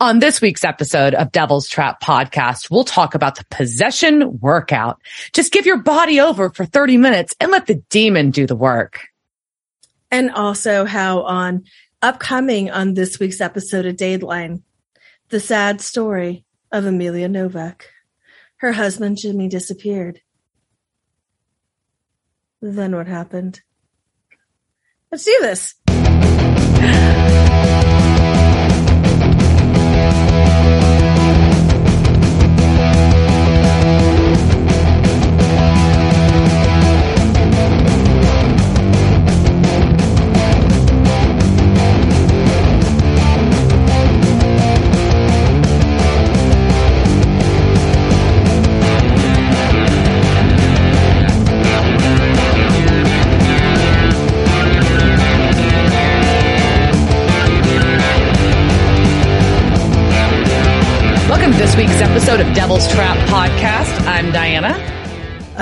On this week's episode of Devil's Trap podcast, we'll talk about the possession workout. Just give your body over for 30 minutes and let the demon do the work. And also how on upcoming on this week's episode of Dateline, the sad story of Amelia Novak. Her husband Jimmy disappeared. Then what happened? Let's do this.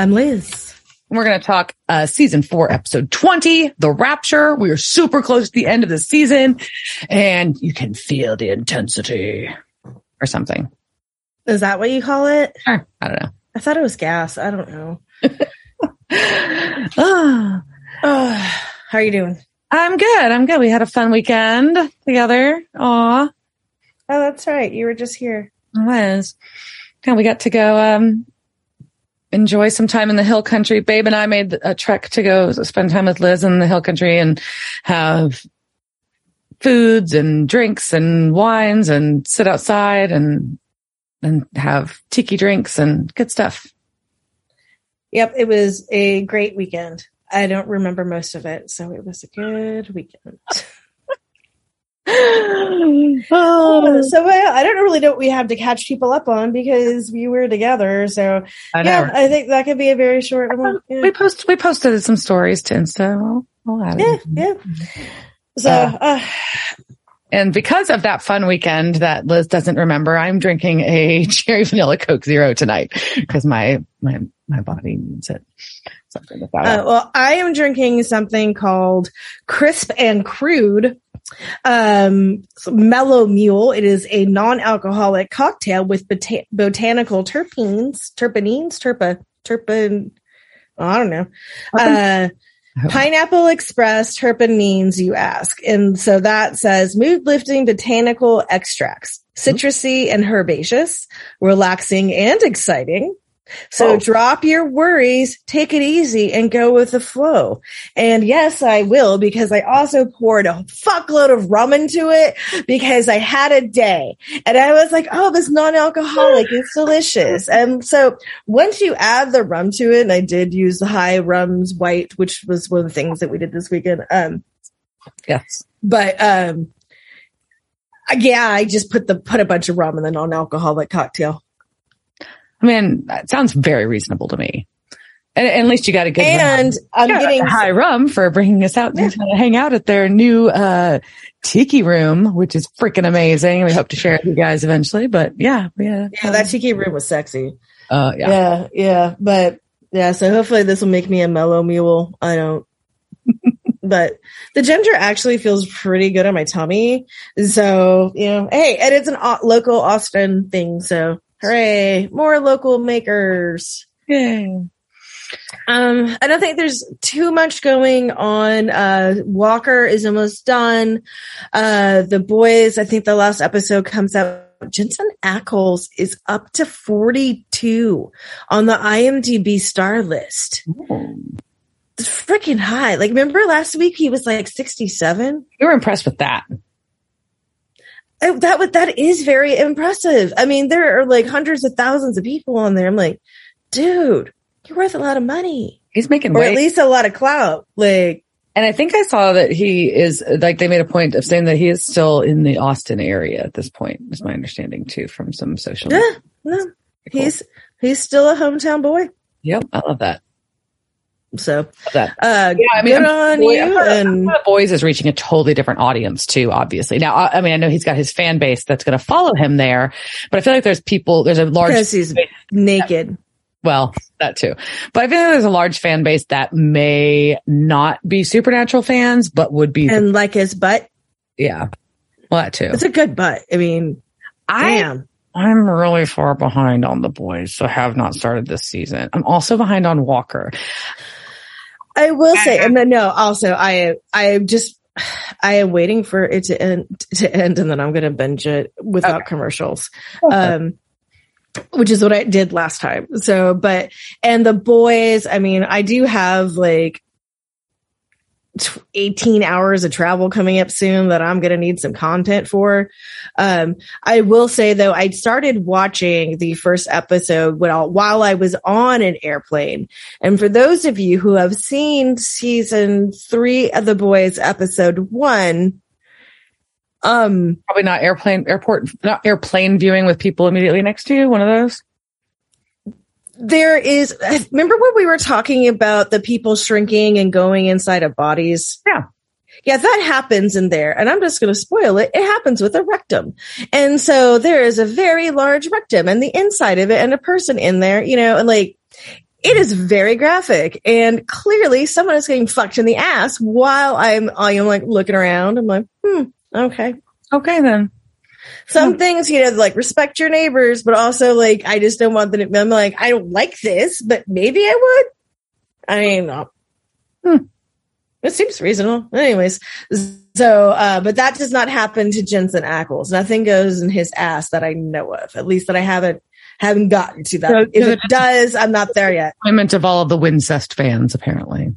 I'm Liz. We're going to talk uh, season four, episode 20, The Rapture. We are super close to the end of the season and you can feel the intensity or something. Is that what you call it? Sure. I don't know. I thought it was gas. I don't know. Ah, Oh, how are you doing? I'm good. I'm good. We had a fun weekend together. Aw, Oh, that's right. You were just here. it was. And we got to go um, enjoy some time in the hill country. Babe and I made a trek to go spend time with Liz in the hill country and have foods and drinks and wines and sit outside and and have tiki drinks and good stuff. Yep, it was a great weekend. I don't remember most of it, so it was a good weekend. oh, so well, I don't really know what we have to catch people up on because we were together. So I know. yeah, I think that could be a very short one. Yeah, We post we posted some stories to Insta. We'll, we'll add yeah. it. yeah. So Uh, uh, And because of that fun weekend that Liz doesn't remember, I'm drinking a cherry vanilla Coke Zero tonight because my my my body needs it. Something like that. uh, well, I am drinking something called Crisp and Crude um mellow mule it is a non-alcoholic cocktail with bota- botanical terpenes terpenes terpa terpen i don't know. Uh pineapple express terpenes you ask. And so that says mood lifting botanical extracts citrusy and herbaceous relaxing and exciting so Oh. drop your worries, take it easy and go with the flow. And yes, I will because I also poured a fuckload of rum into it because I had a day and I was like, Oh, this non-alcoholic is delicious. And so once you add the rum to it, and I did use the high rums white, which was one of the things that we did this weekend. Um, yes. but, um, yeah, I just put the, put a bunch of rum in the non-alcoholic cocktail. I mean, that sounds very reasonable to me. And, and at least you got a good And I'm Shout getting High Rum for bringing us out Yeah. to hang out at their new uh, tiki room, which is freaking amazing. We hope to share it with you guys eventually. But yeah, yeah, Yeah, that tiki room was sexy. uh, yeah. Yeah. yeah, But yeah, so hopefully this will make me a mellow mule. I don't. but the ginger actually feels pretty good on my tummy. So, you know, hey, and it's an local Austin thing. So hooray, more local makers. Yay. Um, I don't think there's too much going on. Uh, Walker is almost done. Uh, the boys, I think the last episode comes out. Jensen Ackles is up to 42 on the IMDb star list. It's freaking high. Like, remember last week he was like 67? You were impressed with that. Oh, that would, that is very impressive. I mean, there are like hundreds of thousands of people on there. I'm like, dude, you're worth a lot of money He's making or weight. at least a lot of clout. Like, and I think I saw that he is like they made a point of saying that he is still in the Austin area at this point. Is my understanding too from some social. yeah, media. no, Cool. he's, he's still a hometown boy. Yep, I love that. So, uh, Yeah, I mean, good on Boy- you. I'm- And The Boys is reaching a totally different audience too, obviously. Now, I, I mean, I know he's got his fan base that's going to follow him there, but I feel like there's people, there's a large, because he's naked. well, that too, but I feel like there's a large fan base that may not be supernatural fans, but would be, and like his butt. yeah. Well, that too. It's a good butt. I mean, I am. I'm really far behind on the boys, so have not started this season. I'm also behind on Walker. I will say, and then no, also I I just I am waiting for it to end to end, and then I'm going to binge it without Okay. commercials. Um, which is what I did last time. So, but and the boys, I mean, I do have like 18 hours of travel coming up soon that I'm going to need some content for. Um, I will say though, I started watching the first episode while, while I was on an airplane. And for those of you who have seen season three of The Boys episode one, um, Probably not airplane airport not airplane viewing with people immediately next to you. One of those. There is, remember when we were talking about the people shrinking and going inside of bodies? Yeah. Yeah, that happens in there. And I'm just going to spoil it. It happens with a rectum. And so there is a very large rectum and the inside of it and a person in there, you know, and like, it is very graphic and clearly someone is getting fucked in the ass while I'm, I'm like looking around. I'm like, hmm, okay. Okay, then. Some Hmm. things, you know, like respect your neighbors, but also like, I just don't want them to, I'm like, I don't like this, but maybe I would. I mean, uh, Hmm. it seems reasonable. Anyways, so, uh, but that does not happen to Jensen Ackles. Nothing goes in his ass that I know of, at least that I haven't, haven't gotten to that. So- if it does, I'm not there yet. Appointment of all of the Wincest fans, apparently.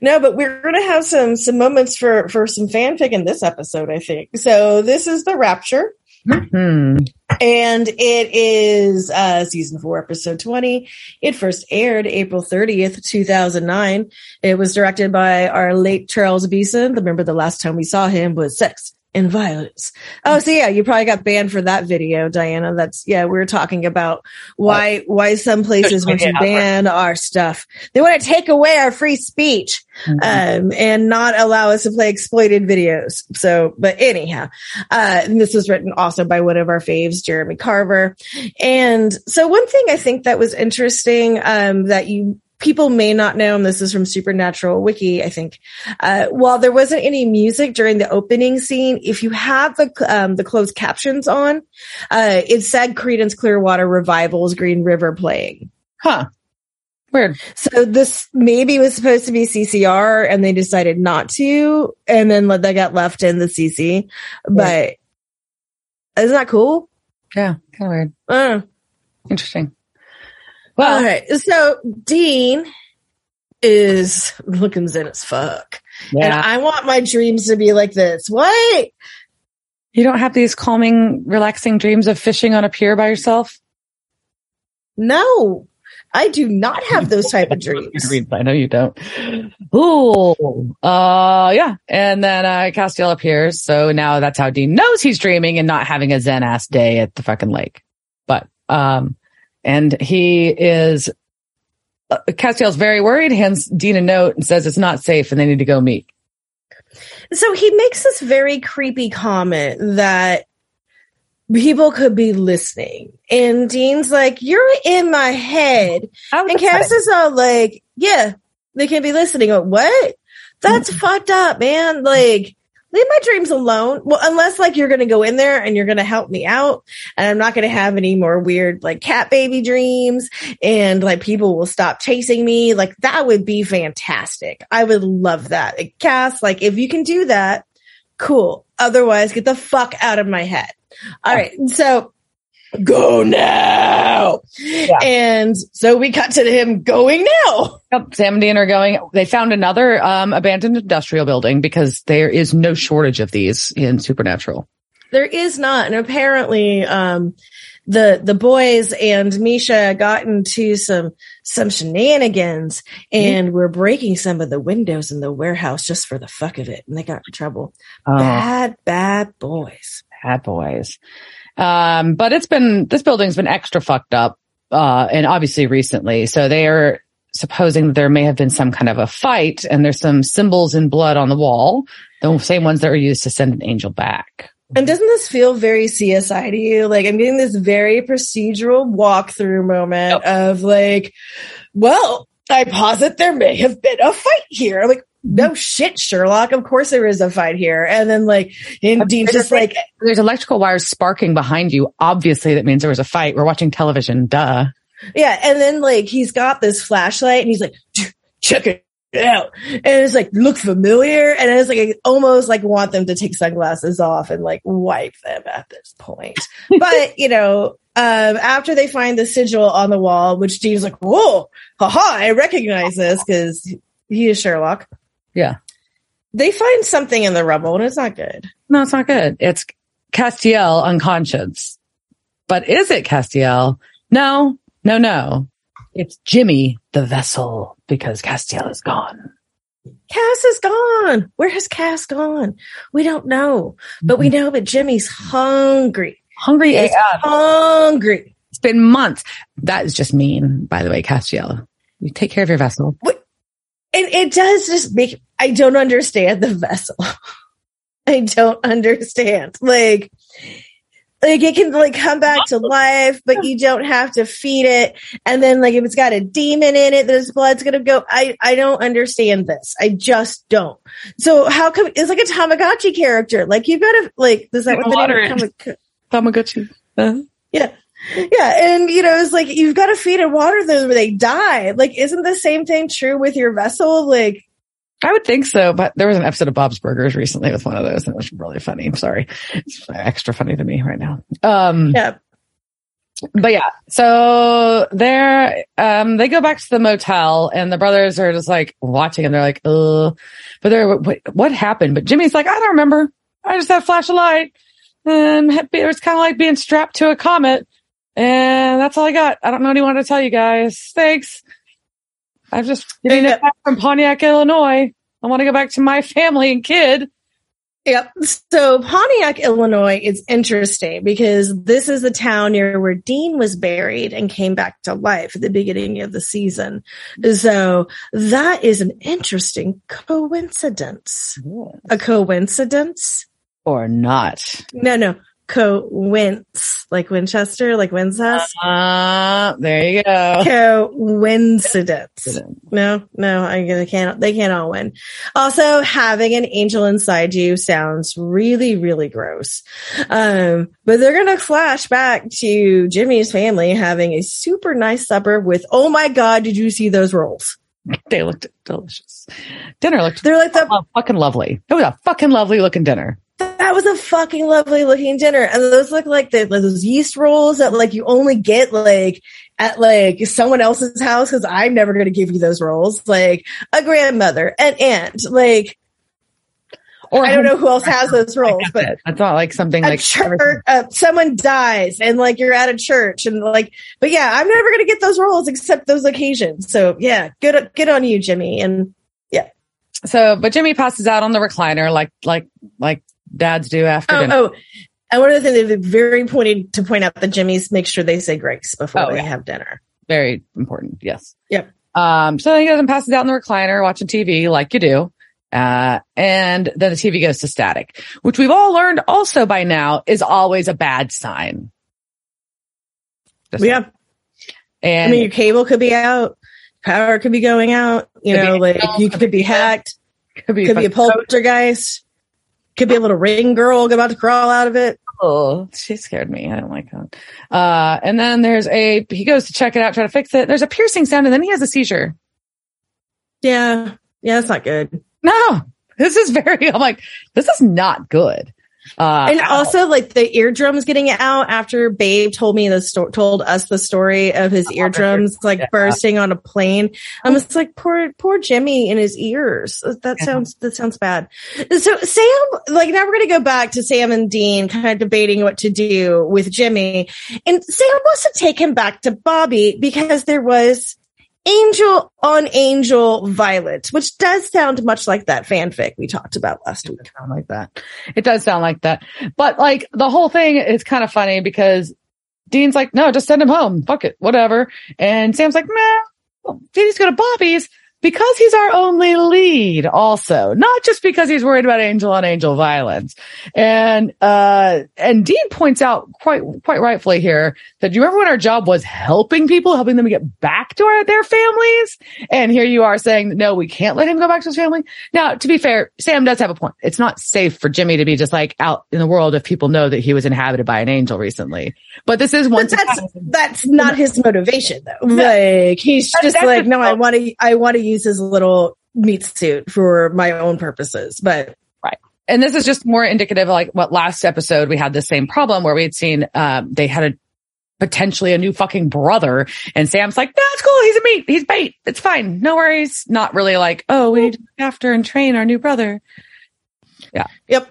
No, but we're going to have some, some moments for, for some fanfic in this episode, I think. So this is the rapture. Hmm. and it is uh season 4 episode 20 it first aired april 30th 2009 it was directed by our late charles beeson remember the last time we saw him was sex and violence oh so yeah you probably got banned for that video diana. That's yeah we were talking about why why some places want to ban our stuff they want to take away our free speech um, and not allow us to play exploited videos. So, but anyhow, uh, and this was written also by one of our faves, Jeremy Carver. And so one thing I think that was interesting, um, that you, people may not know, and this is from Supernatural Wiki, I think, uh, while there wasn't any music during the opening scene, if you have the, um, the closed captions on, uh, it said Creedence Clearwater Revival's Green River playing. Huh. Weird. So this maybe was supposed to be CCR and they decided not to, and then let- they got left in the CC. But isn't that cool? Yeah. Kind of weird. Uh, Interesting. All Well, right. So Dean is looking zen as fuck. And. I want my dreams to be like this. What? You don't have these calming, relaxing dreams of fishing on a pier by yourself? No, I do not have those type of dreams. I know you don't. Ooh. Uh, yeah. And then, uh, Castiel appears. So now that's how Dean knows he's dreaming and not having a zen ass day at the fucking lake. But, um, and he is, uh, Castiel's very worried, hands Dean a note and says it's not safe and they need to go meet. So he makes this very creepy comment that people could be listening. And Dean's like, You're in my head. And Cass is all like, Yeah, they can be listening. Oh, what? That's fucked up, man. Like, leave my dreams alone. Well, unless like you're going to go in there and you're going to help me out and I'm not going to have any more weird like cat baby dreams and like people will stop chasing me. Like that would be fantastic. I would love that. Cass, like if you can do that, cool. Otherwise get the fuck out of my head. All oh. right. So go now. And so we cut to him going now. Yep, Sam and Dean are going. They found another um, abandoned industrial building because there is no shortage of these in Supernatural. There is not, and apparently, um, the the boys and Misha got into some some shenanigans, and were breaking some of the windows in the warehouse just for the fuck of it, and they got in trouble. Oh, Bad, bad boys. bad boys. Um, but it's been this building's been extra fucked up, uh, and obviously recently. So they are supposing that there may have been some kind of a fight, and there's some symbols in blood on the wall, the same ones that were used to send an angel back. And doesn't this feel very CSI to you? Like I'm getting this very procedural walkthrough moment of like, well, I posit there may have been a fight here. I'm like, no shit, Sherlock. Of course there is a fight here. And then like, and Dean's just like, There's electrical wires sparking behind you. Obviously, that means there was a fight. We're watching television. Duh. yeah. And then like, he's got this flashlight and he's like, check it out. And it's like, look familiar. And it's like, I almost like want them to take sunglasses off and like wipe them at this point. but, you know, um, after they find the sigil on the wall, which Dean's like, whoa, haha, I recognize this because he is Sherlock. Yeah. They find something in the rubble and it's not good. No, it's not good. It's Castiel unconscious. But is it Castiel? No, no, no. It's Jimmy the vessel because Castiel is gone. Cass is gone. Where has Cass gone? We don't know, but we know that Jimmy's hungry. Hungry AF. hungry. It's been months. That is just mean, by the way, Castiel. You take care of your vessel. It does just make, I don't understand the vessel. I don't understand. Like, like it can like come back to life, but you don't have to feed it. And then like if it's got a demon in it, this blood's gonna go. I I don't understand this. I just don't. So how come it's like a Tamagotchi character? Like you've got to like is that what the name of it. Tamag- Tamagotchi. Uh, Yeah. Yeah. And you know, it's like you've got to feed and water them or they die. Like, isn't the same thing true with your vessel? Like, I would think so, but there was an episode of Bob's Burgers recently with one of those, and it was really funny. I'm sorry, it's extra funny to me right now. Um, yeah. but yeah, so they're um, they go back to the motel, and the brothers are just like watching, and they're like, "Uh," but they're what, what happened? But Jimmy's like, "I don't remember. I just had a flash of light, and it was kind of like being strapped to a comet, and that's all I got. I don't know what he wanted to tell you guys. Thanks." I'm just getting Yeah. it back from Pontiac, Illinois. I want to go back to my family and kid. Yep. So Pontiac, Illinois is interesting because this is the town near where Dean was buried and came back to life at the beginning of the season. So that is an interesting coincidence. A coincidence? Or not. No, no. Coince, like Winchester, like Wincest. Uh, there you go. Coincidence. No, no, I they can't. They can't all win. Also, having an angel inside you sounds really, really gross. Um, but they're gonna flash back to Jimmy's family having a super nice supper with. Oh my god, did you see those rolls? They looked delicious. Dinner looked They're like the fucking lovely. It was a fucking lovely looking dinner. That was a fucking lovely looking dinner, and those look like the, those yeast rolls that like you only get like at like someone else's house because I'm never gonna give you those rolls. Like a grandmother, an aunt, like. Or I don't know who else has those roles, That's but it. That's not like something like church, uh, someone dies and like you're at a church and like, but yeah, I'm never going to get those roles except those occasions. So yeah, good, good on you, Jimmy. And yeah. So, but Jimmy passes out on the recliner like like like dads do after oh, dinner. oh, and one of the things they're very pointed to point out that Jimmy's make sure they say grace before Oh, they yeah. have dinner. Very important. Yes. Yep. Um, so he goes and passes out in the recliner watching TV like you do. Uh, and then the TV goes to static, which we've all learned also by now is always a bad sign. Just- yeah. I And mean, your cable could be out. Power could be going out. You know, like you could be hacked. could be, Could be a poltergeist. Could be a little ring girl about to crawl out of it. Oh, she scared me. I don't like that. Uh, and then there's a, he goes to check it out, try to fix it. There's a piercing sound and then he has a seizure. Yeah. Yeah, that's not good. No, this is very, I'm like, this is not good. Uh, and also like the eardrums getting out after Babe told me the sto- told us the story of his eardrums like Yeah. bursting on a plane. I'm just like poor poor Jimmy in his ears. That sounds that sounds bad. So Sam, like now we're gonna go back to Sam and Dean kind of debating what to do with Jimmy, and Sam wants to take him back to Bobby because there was angel on angel violet, which does sound much like that fanfic we talked about last week. sound like that. It does sound like that. But like the whole thing is kind of funny because Dean's like, no, just send him home. Fuck it. Whatever. And Sam's like, nah, well, Dean's go to Bobby's. Because he's our only lead also, not just because he's worried about angel on angel violence. And, uh, and Dean points out quite, quite rightfully here that you remember when our job was helping people, helping them get back to our, their families? And here you are saying, no, we can't let him go back to his family. Now, to be fair, Sam does have a point. It's not safe for Jimmy to be just like out in the world if people know that he was inhabited by an angel recently. But this is one. That's, that's not his motivation though. Like he's just like, no, I want to, I want to use his little meat suit for my own purposes. But right. and this is just more indicative like what last episode we had the same problem where we had seen um they had a potentially a new fucking brother and Sam's like, no, it's cool. He's a meat. He's bait. It's fine. No worries. Not really like, oh, we need to look after and train our new brother. Yeah. Yep.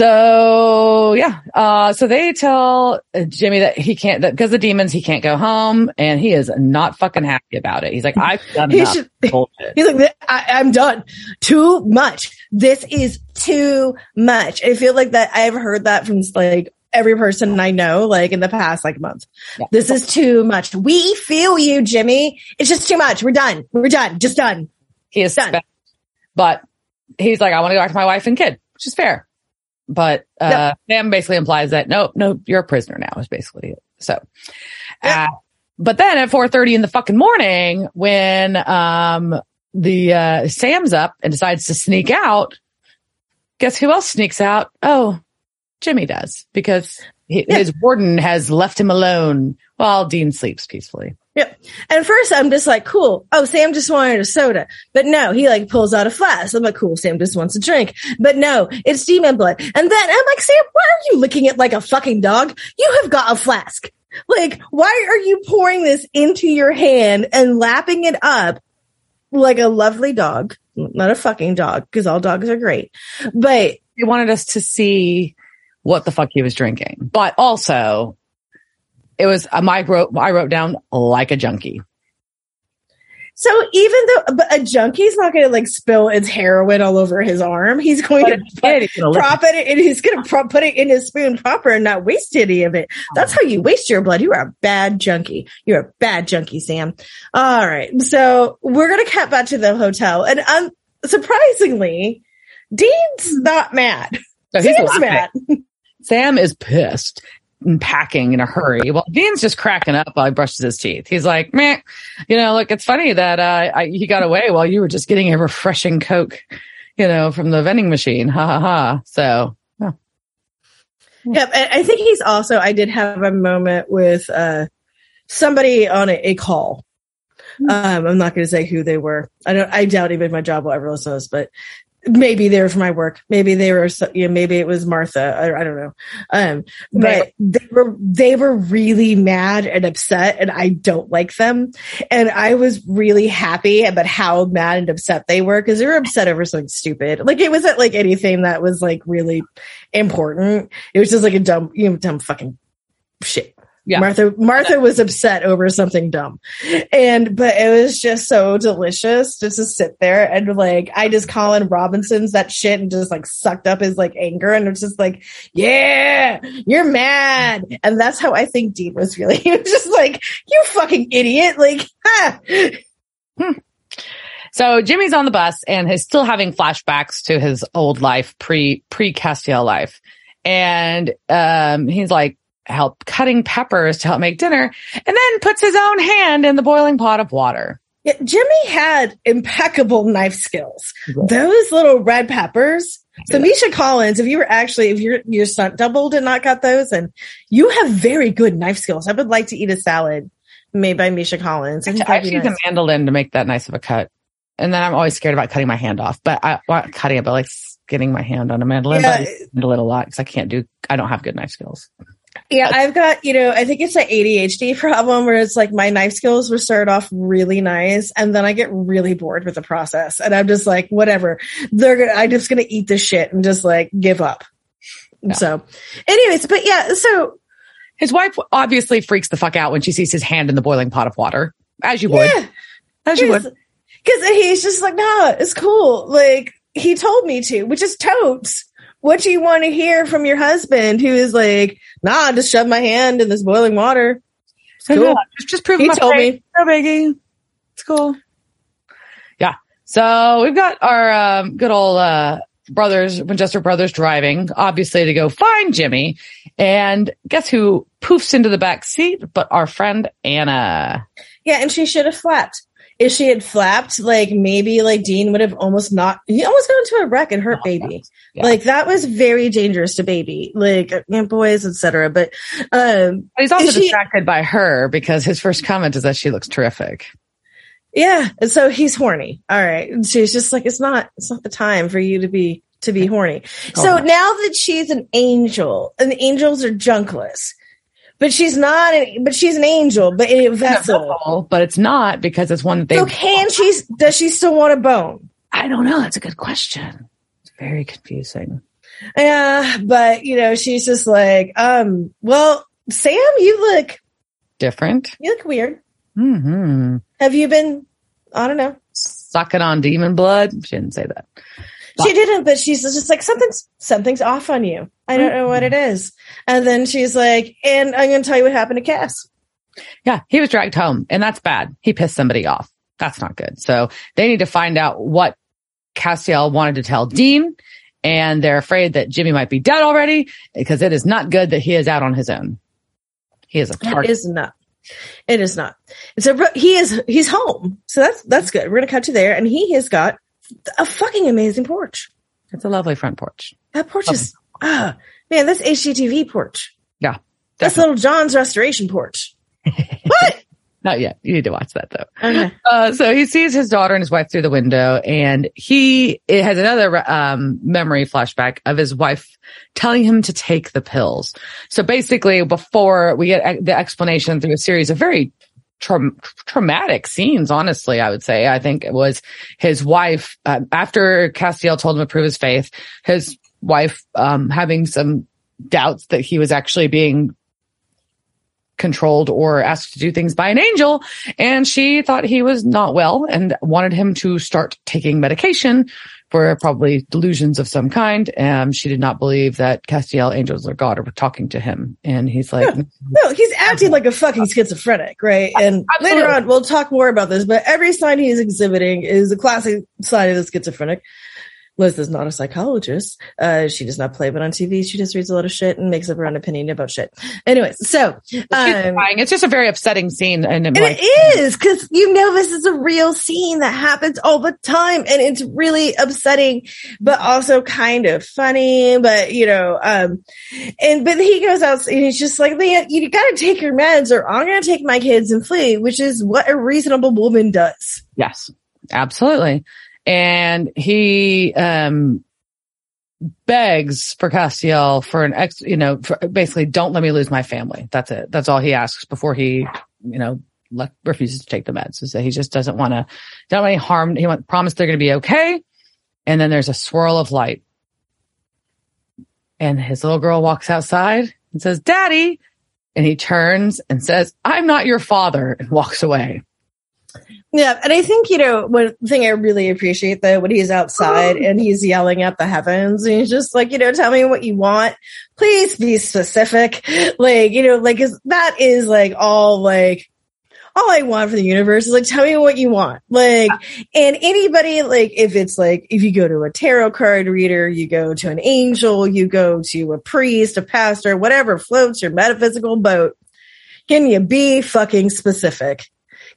So yeah, uh, so they tell uh, Jimmy that he can't, that because the demons, he can't go home and he is not fucking happy about it. He's like, I've done He should- bullshit. He's like, I, I'm done. Too much. This is too much. I feel like that I've heard that from like every person I know, like in the past like month. Yeah. This is too much. We feel you, Jimmy. It's just too much. We're done. We're done. Just done. He is Done. spent. But he's like, I want to go back to my wife and kid, which is fair. But uh, Sam basically implies that no, no, you're a prisoner now. Is basically it. So, Yep. uh, but then at 4:30 in the fucking morning, when um the uh, Sam's up and decides to sneak out, guess who else sneaks out? Oh, Jimmy does because he, Yeah. his warden has left him alone while Dean sleeps peacefully. Yep. And first I'm just like, cool. Oh, Sam just wanted a soda. But no, he like pulls out a flask. I'm like, cool. Sam just wants a drink. But no, it's demon blood. And then I'm like, Sam, why are you licking it like a fucking dog? You have got a flask. Like, why are you pouring this into your hand and lapping it up like a lovely dog? Not a fucking dog because all dogs are great. But he wanted us to see what the fuck he was drinking. But also, it was uh, my wrote I wrote down like a junkie. so even though but a junkie's not going to like spill its heroin all over his arm, he's going But to he gonna prop it and he's going to pro- put it in his spoon proper and not waste any of it. That's how you waste your blood. You are a bad junkie. You're a bad junkie, Sam. All right. So we're going to cut back to the hotel and um, surprisingly, Dean's not mad. So he's Sam's mad. Sam is pissed packing in a hurry. Well, Dean's just cracking up while he brushes his teeth. He's like, man, you know, look, it's funny that uh, I, he got away while you were just getting a refreshing Coke, you know, from the vending machine. Ha ha ha. So, yeah. Yep. I think he's also, I did have a moment with uh, somebody on a, a call. Um, I'm not going to say who they were. I don't, I doubt even my job will ever listen to this, but maybe they were for my work. Maybe they were, so- you know, maybe it was Martha. I, I don't know. Um, but they were, they were really mad and upset and I don't like them. And I was really happy about how mad and upset they were because they were upset over something stupid. Like it wasn't like anything that was like really important. It was just like a dumb, you know, dumb fucking shit. Yeah. Martha, Martha was upset over something dumb. And, but it was just so delicious just to sit there and like, I just Colin Robinson's that shit and just like sucked up his like anger. And it's just like, yeah, you're mad. And that's how I think Dean was feeling. He was just like, you fucking idiot. Like, ha. So Jimmy's on the bus and he's still having flashbacks to his old life, pre pre Castiel life. And um he's like help cutting peppers to help make dinner and then puts his own hand in the boiling pot of water. Yeah, Jimmy had impeccable knife skills. Those little red peppers. So Misha Collins, if you were actually, if your your stunt double did not cut those, and you have very good knife skills. I would like to eat a salad made by Misha Collins. I I use nice. a mandolin to make that nice of a cut. And then I'm always scared about cutting my hand off, but I want cutting it, but like getting my hand on a mandolin, Yeah. but I mandolin a lot because I can't do, I don't have good knife skills. Yeah, I've got, you know, I think it's an ADHD problem where it's like my knife skills will start off really nice and then I get really bored with the process and I'm just like, whatever. They're gonna, I'm just gonna eat this shit and just like give up. So anyways, but yeah, so His wife obviously freaks the fuck out when she sees his hand in the boiling pot of water, as you would, yeah. as you would. Because he's just like, nah, it's cool. Like he told me to, which is totes. What do you want to hear from your husband who is like, nah, just shove my hand in this boiling water. It's cool. Just, just prove He my told point. me. No biggie. It's cool. Yeah. So we've got our um, good old uh, brothers, Winchester brothers, driving, obviously to go find Jimmy. And guess who poofs into the back seat? But our friend Anna. Yeah, and she should have flapped. If she had flapped, like maybe like Dean would have almost not. He almost got into a wreck and hurt baby. Yeah. Like that was very dangerous to baby, like and boys, etc. But um, But he's also she- distracted by her because his first comment is that she looks terrific. Yeah. And so he's horny. All right. And she's just like, it's not, it's not the time for you to be, to be horny. So Oh. now that she's an angel and the angels are junkless, but she's not, but she's an angel, but a vessel. But it's not because it's one that they. So can she, does she still want a bone? I don't know. That's a good question. It's very confusing. Yeah. But you know, she's just like, um, well, Sam, you look, Different. you look weird. hmm Have you been, I don't know. Sucking on demon blood. She didn't say that. She didn't, but she's just like something's something's off on you. I don't know what it mm-hmm. is. And then she's like, and I'm going to tell you what happened to Cass. Yeah, he was dragged home, and that's bad. He pissed somebody off. That's not good. So they need to find out what Castiel wanted to tell Dean, and they're afraid that Jimmy might be dead already because it is not good that he is out on his own. He is a It target. is not. It is not. So he is he's home. So that's that's good. We're going to cut to there, and he has got a fucking amazing porch. It's a lovely front porch. That porch is ah man. That's HGTV porch. Yeah, That's little John's restoration porch. what? Not yet. You need to watch that though. Okay. Uh, so he sees his daughter and his wife through the window, and he it has another um, memory flashback of his wife telling him to take the pills. So basically, before we get the explanation through a series of very tra- traumatic scenes, honestly, I would say, I think it was his wife uh, after Castiel told him to prove his faith, his wife um, having some doubts that he was actually being controlled or asked to do things by an angel. And she thought he was not well and wanted him to start taking medication for probably delusions of some kind. Um, she did not believe that Castiel angels or God were talking to him. And he's like, No, he's acting like a fucking schizophrenic, right? And Absolutely. later on, we'll talk more about this, but every sign he's exhibiting is a classic sign of the schizophrenic. Liz is not a psychologist. Uh, she does not play but on TV. She just reads a lot of shit and makes up her own opinion about shit. Anyways, so, um, it's, just a very upsetting scene. And, and like, it is because you know this is a real scene that happens all the time, and it's really upsetting, but also kind of funny. But you know, um, and but he goes out and he's just like, "Leah, you got to take your meds, or I'm going to take my kids and flee," which is what a reasonable woman does. Yes, absolutely. And he um begs for Castiel for an ex, you know, basically don't let me lose my family. That's it. That's all he asks before he, you know, let, refuses to take the meds. Is So he just doesn't want to, don't want any harm. He want promise they're going to be okay. And then there's a swirl of light. And his little girl walks outside and says, Daddy. And he turns and says, I'm not your father and walks away. Yeah, and I think you know one thing I really appreciate though when he's outside oh. and he's yelling at the heavens and he's just like you know tell me what you want, please be specific. Like you know like is that is like all like all I want for the universe is like tell me what you want. Like and anybody like if it's like if you go to a tarot card reader, you go to an angel, you go to a priest, a pastor, whatever floats your metaphysical boat. Can you be fucking specific?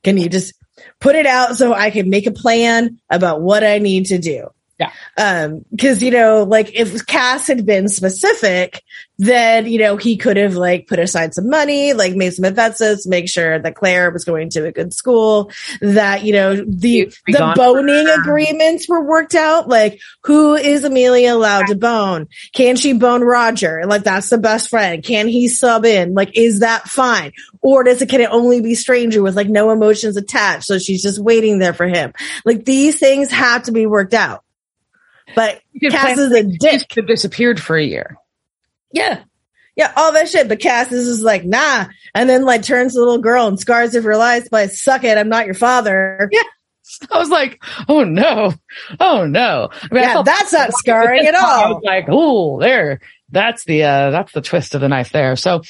Can you just put it out so I can make a plan about what I need to do. Yeah. Um, cause you know, like if Cass had been specific, then, you know, he could have like put aside some money, like made some advances, make sure that Claire was going to a good school, that, you know, the, the boning agreements were worked out. Like who is Amelia allowed to bone? Can she bone Roger? Like that's the best friend. Can he sub in? Like, is that fine? Or does it, can it only be stranger with like no emotions attached? So she's just waiting there for him. Like these things have to be worked out. But Cass is a dick. Could disappeared for a year. Yeah. Yeah, all that shit. But Cass is just like, nah. And then like turns to the little girl and scars of her life by suck it, I'm not your father. Yeah. I was like, oh no, oh no. I mean, Yeah, that's not scarring at all. I was like, oh, there, that's the uh, that's the twist of the knife there. So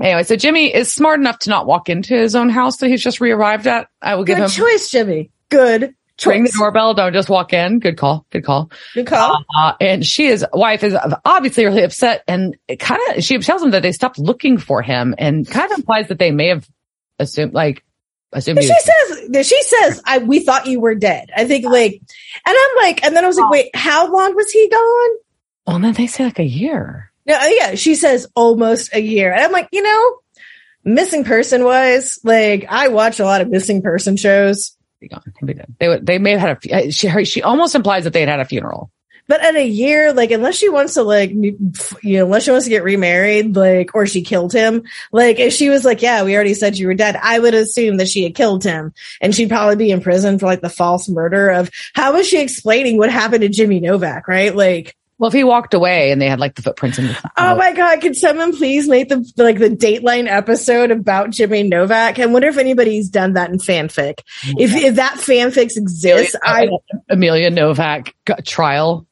anyway, so Jimmy is smart enough to not walk into his own house that he's just re-arrived at. I will give Good him. choice, Jimmy. Good ring the doorbell. Don't just walk in. Good call. Good call. Good call. Uh, and she is wife is obviously really upset and kind of she tells him that they stopped looking for him and kind of implies that they may have assumed like assumed he she says she says I we thought you were dead. I think like and I'm like and then I was like, wait, how long was he gone? well, and then they say like a year. No, uh, yeah, she says almost a year. And I'm like, you know, missing person wise, like I watch a lot of missing person shows, Be gone. He'd be dead. They. They may have had a. uh, She she almost implies that they had had a funeral. but at a year, like unless she wants to like you know, unless she wants to get remarried, like or she killed him, like if she was like, yeah, we already said you were dead, I would assume that she had killed him and she'd probably be in prison for like the false murder of how was she explaining what happened to Jimmy Novak, right? Like Well, if he walked away and they had like the footprints in the Oh my god! Could someone please make the like the Dateline episode about Jimmy Novak? I wonder if anybody's done that in fanfic. If if that fanfic exists, I Amelia Novak got trial.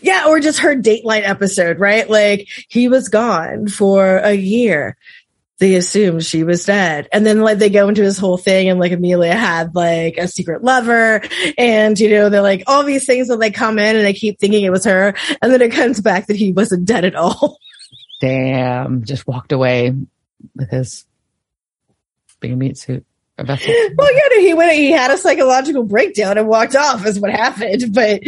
yeah, or just her Dateline episode, right? Like he was gone for a year. They assumed she was dead, and then like they go into his whole thing, and like Amelia had like a secret lover, and you know they're like all these things that they come in, and they keep thinking it was her, and then it comes back that he wasn't dead at all. Damn, just walked away with his big meat suit. vessel. well, yeah, he went. He had a psychological breakdown and walked off. Is what happened. But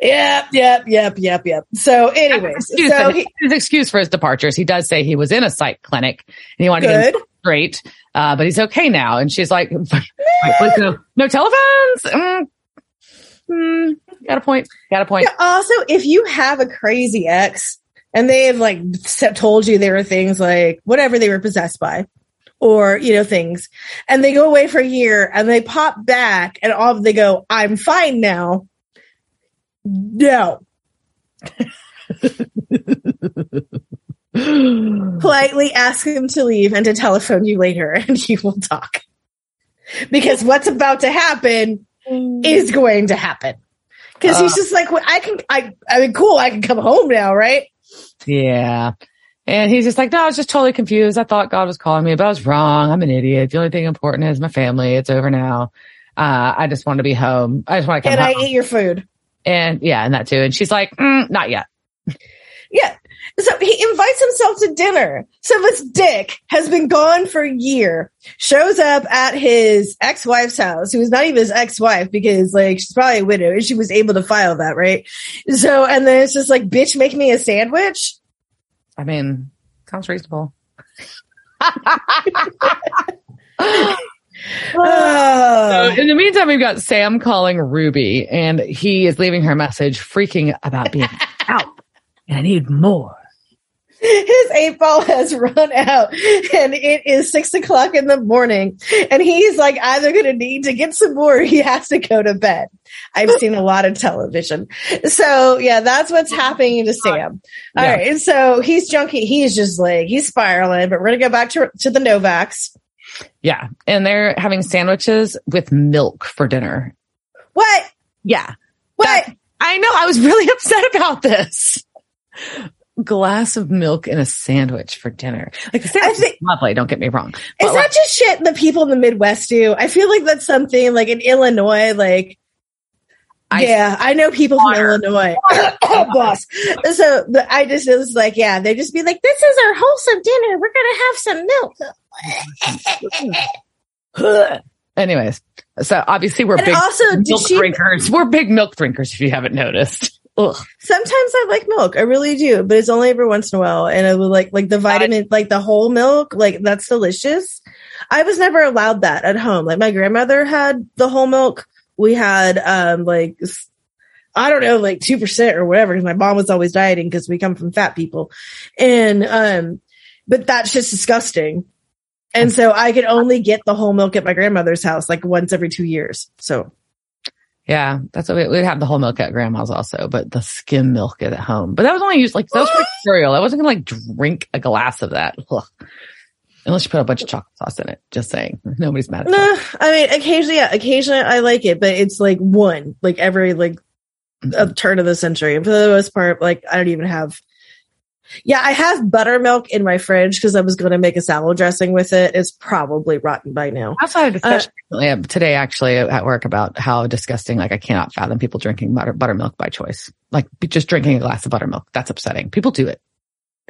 yep, yep, yep, yep, yep. So, anyways, Excuse so he, his excuse for his departures. He does say he was in a psych clinic and he wanted to get straight, uh, but he's okay now. And she's like, no, no telephones. Mm, mm, got a point. Got a point. Yeah, also, if you have a crazy ex and they have like told you there were things like whatever they were possessed by. Or, you know, things and they go away for a year and they pop back and all they go, I'm fine now. No, politely ask him to leave and to telephone you later and he will talk. Because what's about to happen is going to happen. Because he's Uh. just like, well, I can, I, I mean, cool, I can come home now, right? Yeah. And he's just like, no, I was just totally confused. I thought God was calling me, but I was wrong. I'm an idiot. The only thing important is my family. It's over now. Uh, I just want to be home. I just want to come Can I eat your food? And yeah, and that too. And she's like, mm, not yet. Yeah. So he invites himself to dinner. So this dick has been gone for a year, shows up at his ex-wife's house, who is not even his ex-wife because like she's probably a widow and she was able to file that, right? So, and then it's just like, bitch, make me a sandwich. I mean, sounds reasonable. Ah. So Oh. in the meantime, we've got Sam calling Ruby and he is leaving her message freaking about being out and I need more. His eight ball has run out and it is six o'clock in the morning and he's like either going to need to get some more he has to go to bed. I've seen a lot of television. So yeah, that's what's happening to Sam. All Yeah. right. And so he's junkie. He's just like, he's spiraling, but we're going to go back to, to the Novaks. Yeah. And they're having sandwiches with milk for dinner. What? Yeah. What? That- I know. I was really upset about this. Glass of milk in a sandwich for dinner. Like the sandwich think- is lovely. Don't get me wrong. is But, that just shit the people in the Midwest do? I feel like that's something like in Illinois, like, I- yeah, I know people from Water. Illinois. oh, boss. So the, I just it was like, yeah, they just be like, "This is our wholesome dinner. We're gonna have some milk." anyways, so obviously we're And big also, milk she? drinkers. We're big milk drinkers. If you haven't noticed. Ugh. Sometimes I like milk. I really do, but it's only every once in a while. And I would like like the vitamin, like the whole milk, like that's delicious. I was never allowed that at home. Like my grandmother had the whole milk. We had um like I don't know, like two percent or whatever. Because my mom was always dieting because we come from fat people, and um, but that's just disgusting. And so I could only get the whole milk at my grandmother's house like once every two years. So Yeah, that's what we, we have the whole milk at grandma's also, but the skim milk at home. But that was only used like that was for cereal. I wasn't gonna like drink a glass of that. Ugh. Unless you put a bunch of chocolate sauce in it. Just saying. Nobody's mad at that. Nah, I mean, occasionally, yeah, occasionally I like it, but it's like one, like every like mm-hmm. a turn of the century. And for the most part, like I don't even have. Yeah, I have buttermilk in my fridge because I was going to make a salad dressing with it. It's probably rotten by now. I also had a discussion uh, today actually at work about how disgusting, like I cannot fathom people drinking butter, buttermilk by choice. Like just drinking a glass of buttermilk. That's upsetting. People do it.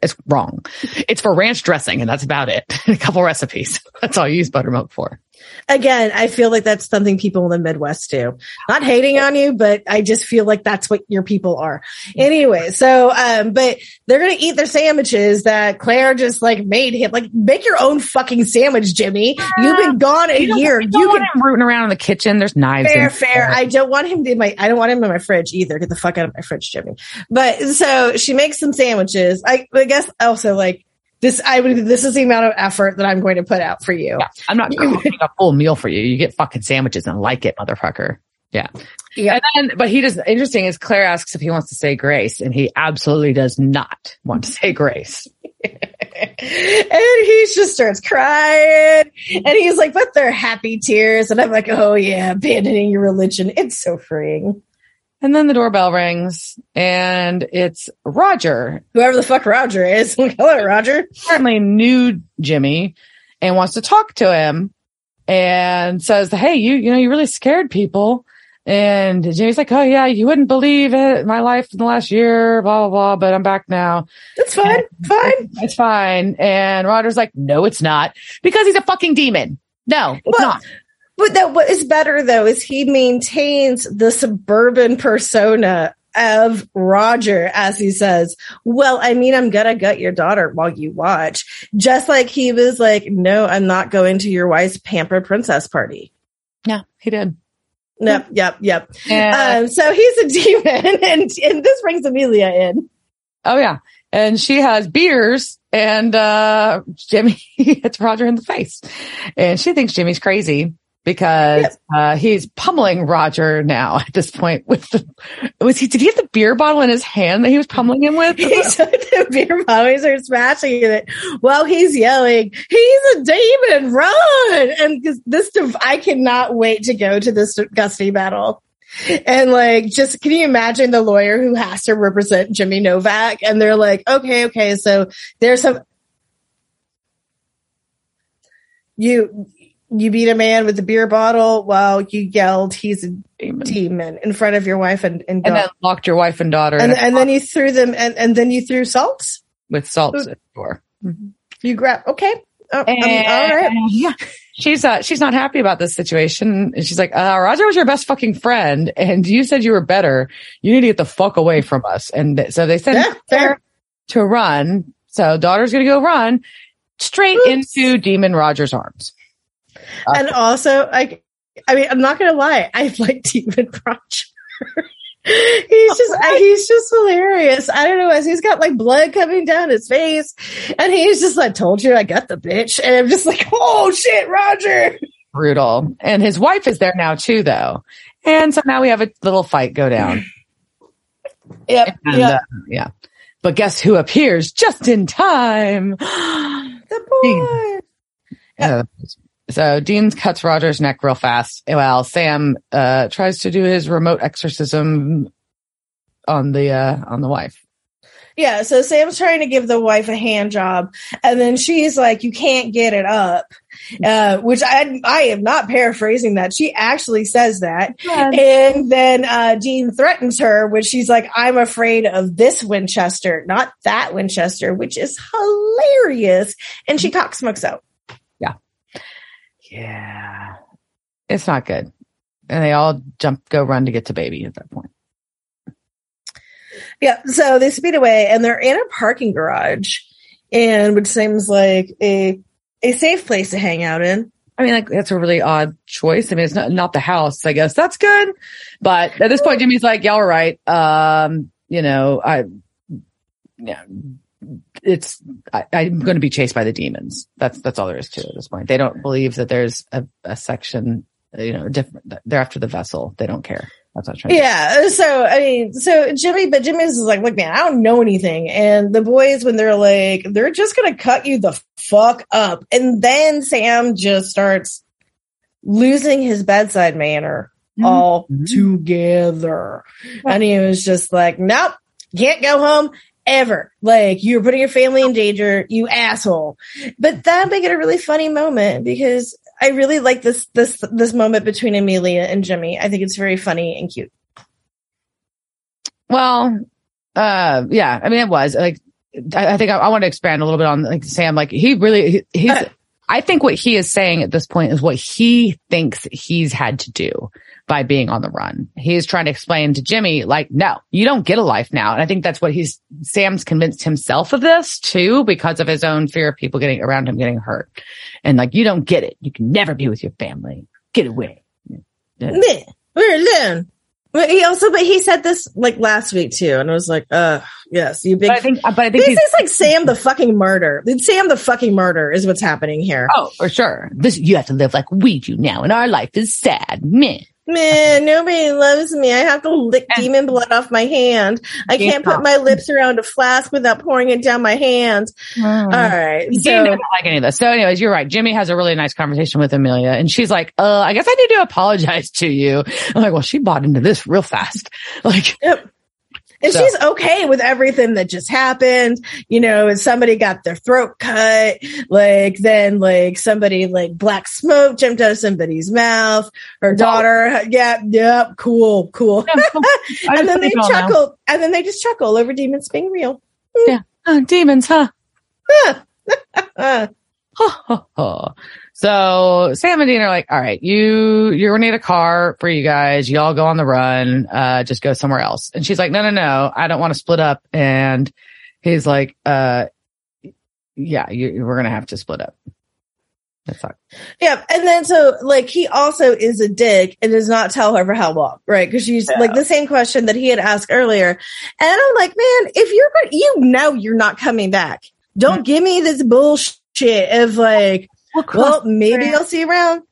It's wrong. It's for ranch dressing and that's about it. a couple recipes. That's all you use buttermilk for again, I feel like that's something people in the Midwest do. Not hating on you, but I just feel like that's what your people are. Anyway, so, um, but they're to eat their sandwiches that Claire just like made him. Like, make your own fucking sandwich, Jimmy. You've been gone a you year. You can him rooting around in the kitchen. There's knives. Fair, fair. I don't want him in my, I don't want him in my fridge either. Get the fuck out of my fridge, Jimmy. But so she makes some sandwiches. I, I guess also like, this I would this is the amount of effort that I'm going to put out for you. Yeah, I'm not cooking a full meal for you. You get fucking sandwiches and like it, motherfucker. Yeah. Yeah. And then, but he does, interesting is Claire asks if he wants to say grace and he absolutely does not want to say grace. and he just starts crying and he's like, but they're happy tears. And I'm like, oh yeah, abandoning your religion. It's so freeing. And then the doorbell rings and it's Roger. Whoever the fuck Roger is. Hello, Roger. Apparently knew Jimmy and wants to talk to him and says, Hey, you, you know, you really scared people. And Jimmy's like, Oh yeah, you wouldn't believe it. My life in the last year, blah, blah, blah, but I'm back now. It's fine. And, fine. It's fine. And Roger's like, No, it's not because he's a fucking demon. No, it's well, not. But that what is better though is he maintains the suburban persona of Roger as he says, well, I mean, I'm gonna gut your daughter while you watch. Just like he was like, no, I'm not going to your wife's pampered princess party. Yeah, he did. Yep, yep, yep. Yeah. Um, so he's a demon and, and this brings Amelia in. Oh yeah. And she has beers and, uh, Jimmy hits Roger in the face and she thinks Jimmy's crazy because uh, he's pummeling Roger now at this point with the was he did he have the beer bottle in his hand that he was pummeling him with? he took the beer bottle, he started smashing it while he's yelling, He's a demon, run! And this I cannot wait to go to this Gusty battle. And like, just can you imagine the lawyer who has to represent Jimmy Novak? And they're like, okay, okay, so there's some you you beat a man with a beer bottle while you yelled he's a demon, demon in front of your wife and and, and then locked your wife and daughter and, and then you threw them and, and then you threw salts with salts at the door. Mm-hmm. you grab okay. Oh, and, all right. yeah. She's uh she's not happy about this situation. And she's like uh roger was your best fucking friend and you said you were better. You need to get the fuck away from us. And so they sent yeah, her to run. So daughter's gonna go run straight Oops. into demon roger's arms and also, I, I mean, I'm not gonna lie, I like Demon Roger. he's just he's just hilarious. I don't know, as he's got like blood coming down his face, and he's just like, "Told you, I got the bitch," and I'm just like, "Oh shit, Roger!" Brutal. And his wife is there now too, though, and so now we have a little fight go down. yep. And, yep. Uh, yeah. But guess who appears just in time? the boy. Uh, so Dean cuts Roger's neck real fast while Sam uh, tries to do his remote exorcism on the uh, on the wife. Yeah, so Sam's trying to give the wife a hand job, and then she's like, "You can't get it up," uh, which I I am not paraphrasing that. She actually says that, yeah. and then uh, Dean threatens her, which she's like, "I'm afraid of this Winchester, not that Winchester," which is hilarious, and she cock smokes out. Yeah. It's not good. And they all jump, go run to get to baby at that point. Yeah. So they speed away and they're in a parking garage and which seems like a, a safe place to hang out in. I mean, like that's a really odd choice. I mean, it's not, not the house, I guess that's good. But at this point, Jimmy's like, y'all are right. Um, you know, I, yeah, it's I, am going to be chased by the demons. That's that's all there is to it at this point. They don't believe that there's a, a section, you know, different. They're after the vessel. They don't care. That's what I'm trying. Yeah. So I mean, so Jimmy, but Jimmy's is like, look, man, I don't know anything. And the boys, when they're like, they're just gonna cut you the fuck up, and then Sam just starts losing his bedside manner mm-hmm. all mm-hmm. together, and he was just like, nope, can't go home ever. Like you're putting your family in danger, you asshole. But that make it a really funny moment because I really like this this this moment between Amelia and Jimmy. I think it's very funny and cute. Well, uh, yeah. I mean, it was like I, I think I, I, want to expand a little bit on like Sam. Like he really, he, he's. Uh, I think what he is saying at this point is what he thinks he's had to do by being on the run. He's trying to explain to Jimmy, like, no, you don't get a life now. And I think that's what he's, Sam's convinced himself of this too, because of his own fear of people getting around him getting hurt. And like, you don't get it. You can never be with your family. Get away. We're alone. But he also, but he said this like last week too, and I was like, "Uh, yes, you big." But I think, but I think he's, he's like Sam the fucking murder. Sam the fucking murder is what's happening here. Oh, for sure. This you have to live like we do now, and our life is sad. Man, Man, nobody loves me. I have to lick demon blood off my hand. I can't put my lips around a flask without pouring it down my hands. Mm. All right. So, don't like any of this. So anyways, you're right. Jimmy has a really nice conversation with Amelia and she's like, uh, I guess I need to apologize to you. I'm like, well, she bought into this real fast. Like, yep. And so. she's okay with everything that just happened. You know, somebody got their throat cut, like then like somebody like black smoke jumped out of somebody's mouth. Her daughter, yeah, yep, cool, cool. Yeah, and then they chuckle, now. and then they just chuckle over demons being real. Yeah, hmm. oh, demons, huh? So Sam and Dean are like, all right, you, you're gonna need a car for you guys. You all go on the run. Uh, just go somewhere else. And she's like, no, no, no, I don't want to split up. And he's like, uh, yeah, you, we're going to have to split up. That's. Yeah. And then so like he also is a dick and does not tell her for how long, right? Cause she's yeah. like the same question that he had asked earlier. And I'm like, man, if you're, you know, you're not coming back. Don't mm-hmm. give me this bullshit of like, well, maybe I'll see you around.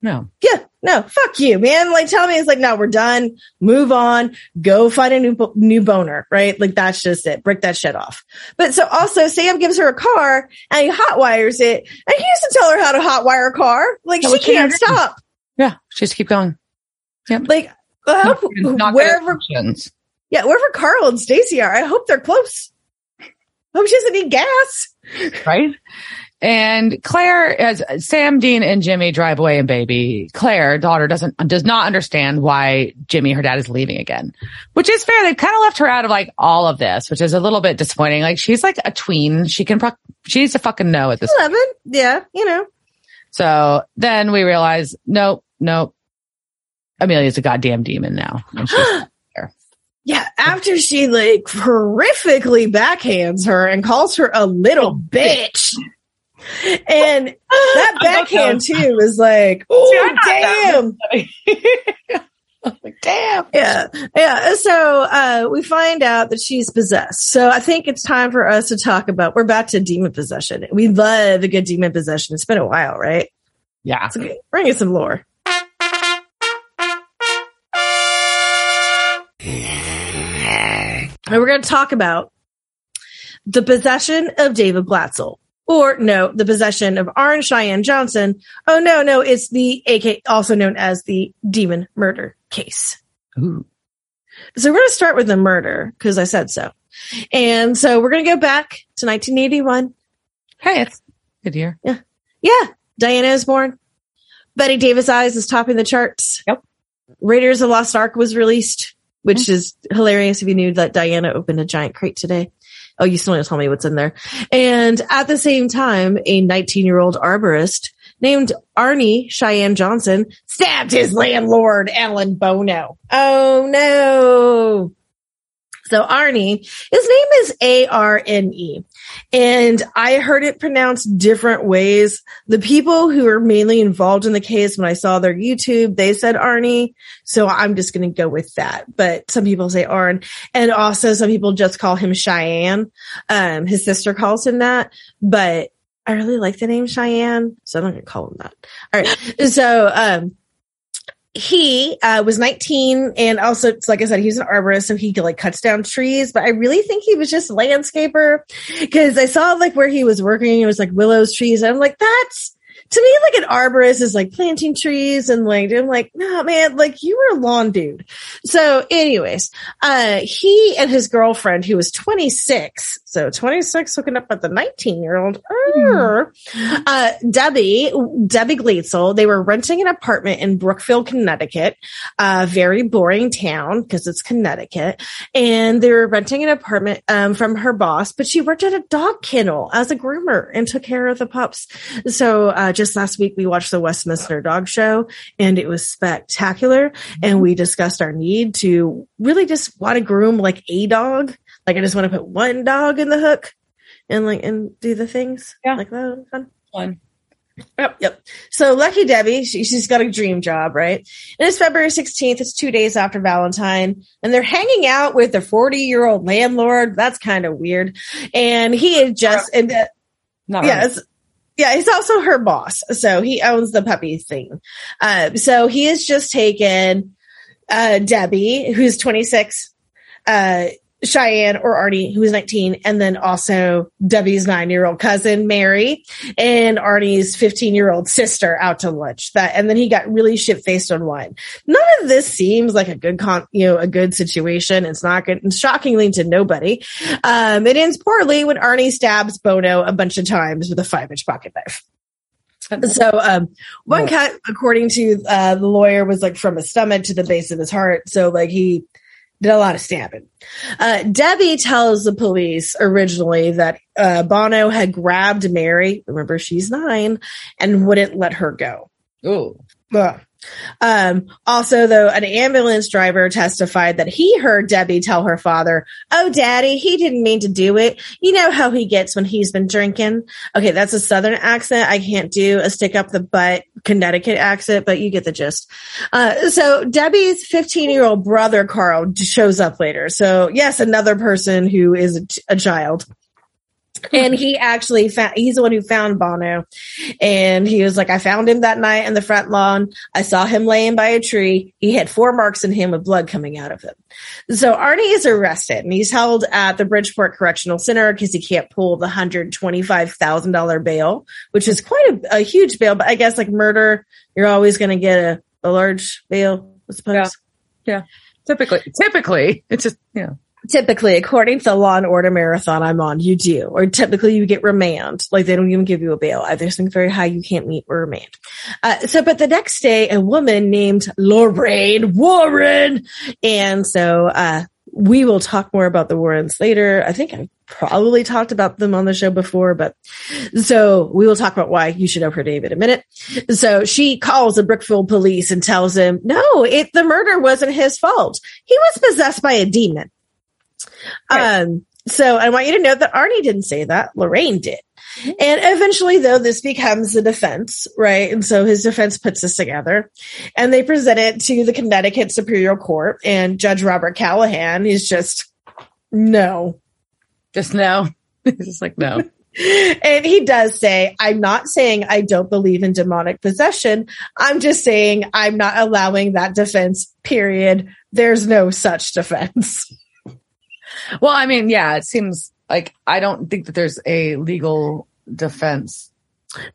No. Yeah. No. Fuck you, man. Like, tell me it's like, no, we're done. Move on. Go find a new new boner. Right? Like, that's just it. Break that shit off. But so also, Sam gives her a car and he hot wires it, and he used to tell her how to hot wire a car. Like, she can't stop. Yeah, She just keep going. Yep. Like, uh, not, wherever. Yeah, wherever Carl and Stacy are, I hope they're close. I hope she doesn't need gas. Right. And Claire, as Sam, Dean, and Jimmy drive away and baby, Claire, daughter, doesn't does not understand why Jimmy, her dad, is leaving again, which is fair. They've kind of left her out of like all of this, which is a little bit disappointing. Like she's like a tween; she can pro- she needs to fucking know at this. Eleven, yeah, you know. So then we realize, nope, nope. Amelia's a goddamn demon now. Yeah, after she like horrifically backhands her and calls her a little bitch and that backhand too is like, oh damn. like, damn. Yeah. Yeah. So uh, we find out that she's possessed. So I think it's time for us to talk about we're back to demon possession. We love a good demon possession. It's been a while, right? Yeah. So bring us some lore. And we're going to talk about the possession of David Glatzel. Or no, the possession of Arne Cheyenne Johnson. Oh no, no, it's the AK, also known as the demon murder case. Ooh. So we're going to start with the murder because I said so. And so we're going to go back to 1981. Hey, it's good year. Yeah. Yeah. Diana is born. Bette Davis Eyes is topping the charts. Yep. Raiders of the Lost Ark was released, which mm-hmm. is hilarious if you knew that Diana opened a giant crate today. Oh, you still need to tell me what's in there. And at the same time, a 19 year old arborist named Arnie Cheyenne Johnson stabbed his landlord, Alan Bono. Oh no. So Arnie, his name is A-R-N-E and I heard it pronounced different ways. The people who are mainly involved in the case, when I saw their YouTube, they said Arnie. So I'm just going to go with that. But some people say Arn and also some people just call him Cheyenne. Um, his sister calls him that, but I really like the name Cheyenne. So I'm going to call him that. All right. So, um, he uh, was 19 and also like i said he's an arborist so he like cuts down trees but i really think he was just landscaper because i saw like where he was working it was like willows trees i'm like that's to me, like an arborist is like planting trees and like, I'm like, no, man, like you were a lawn dude. So anyways, uh, he and his girlfriend who was 26, so 26 hooking up with the 19 year old, mm. uh, Debbie, Debbie Glatzel, they were renting an apartment in Brookfield, Connecticut, a very boring town because it's Connecticut. And they were renting an apartment, um, from her boss, but she worked at a dog kennel as a groomer and took care of the pups. So, uh, just last week we watched the Westminster Dog Show and it was spectacular. And mm-hmm. we discussed our need to really just want to groom like a dog. Like I just want to put one dog in the hook and like and do the things. Yeah. Like that fun. Fun. Yep, yep. So lucky Debbie, she, has got a dream job, right? And it's February 16th. It's two days after Valentine and they're hanging out with their 40 year old landlord. That's kind of weird. And he had just, and uh, Not yes, yeah, he's also her boss. So he owns the puppy thing. Uh, so he has just taken, uh, Debbie, who's 26, uh, Cheyenne or Arnie, who was 19, and then also Debbie's nine year old cousin, Mary, and Arnie's 15 year old sister out to lunch. That, and then he got really shit faced on wine. None of this seems like a good con, you know, a good situation. It's not good. And shockingly to nobody. Um, it ends poorly when Arnie stabs Bono a bunch of times with a five inch pocket knife. So, um, one cut, according to, uh, the lawyer was like from his stomach to the base of his heart. So like he, did a lot of stabbing. Uh, Debbie tells the police originally that uh, Bono had grabbed Mary, remember she's nine, and wouldn't let her go. Oh. Um, also, though, an ambulance driver testified that he heard Debbie tell her father, Oh, daddy, he didn't mean to do it. You know how he gets when he's been drinking. Okay. That's a Southern accent. I can't do a stick up the butt Connecticut accent, but you get the gist. Uh, so Debbie's 15 year old brother, Carl, shows up later. So yes, another person who is a, a child and he actually found he's the one who found Bono. And he was like, I found him that night in the front lawn. I saw him laying by a tree. He had four marks in him with blood coming out of him. So Arnie is arrested and he's held at the Bridgeport Correctional Center because he can't pull the $125,000 bail, which is quite a, a, huge bail. But I guess like murder, you're always going to get a, a large bail, I suppose. Yeah. yeah. Typically, typically it's just, you know typically, according to the Law and Order marathon I'm on, you do, or typically you get remand. Like they don't even give you a bail. Either something very high you can't meet or remand. Uh, so, but the next day, a woman named Lorraine Warren, and so uh, we will talk more about the Warrens later. I think I've probably talked about them on the show before, but so we will talk about why you should know her name in a minute. So she calls the Brookfield police and tells him, no, it, the murder wasn't his fault. He was possessed by a demon. Right. Um, so I want you to note that Arnie didn't say that. Lorraine did. And eventually, though, this becomes the defense, right? And so his defense puts this together and they present it to the Connecticut Superior Court and Judge Robert Callahan is just, no. Just no. He's just like, no. and he does say, I'm not saying I don't believe in demonic possession. I'm just saying I'm not allowing that defense, period. There's no such defense. Well, I mean, yeah, it seems like I don't think that there's a legal defense.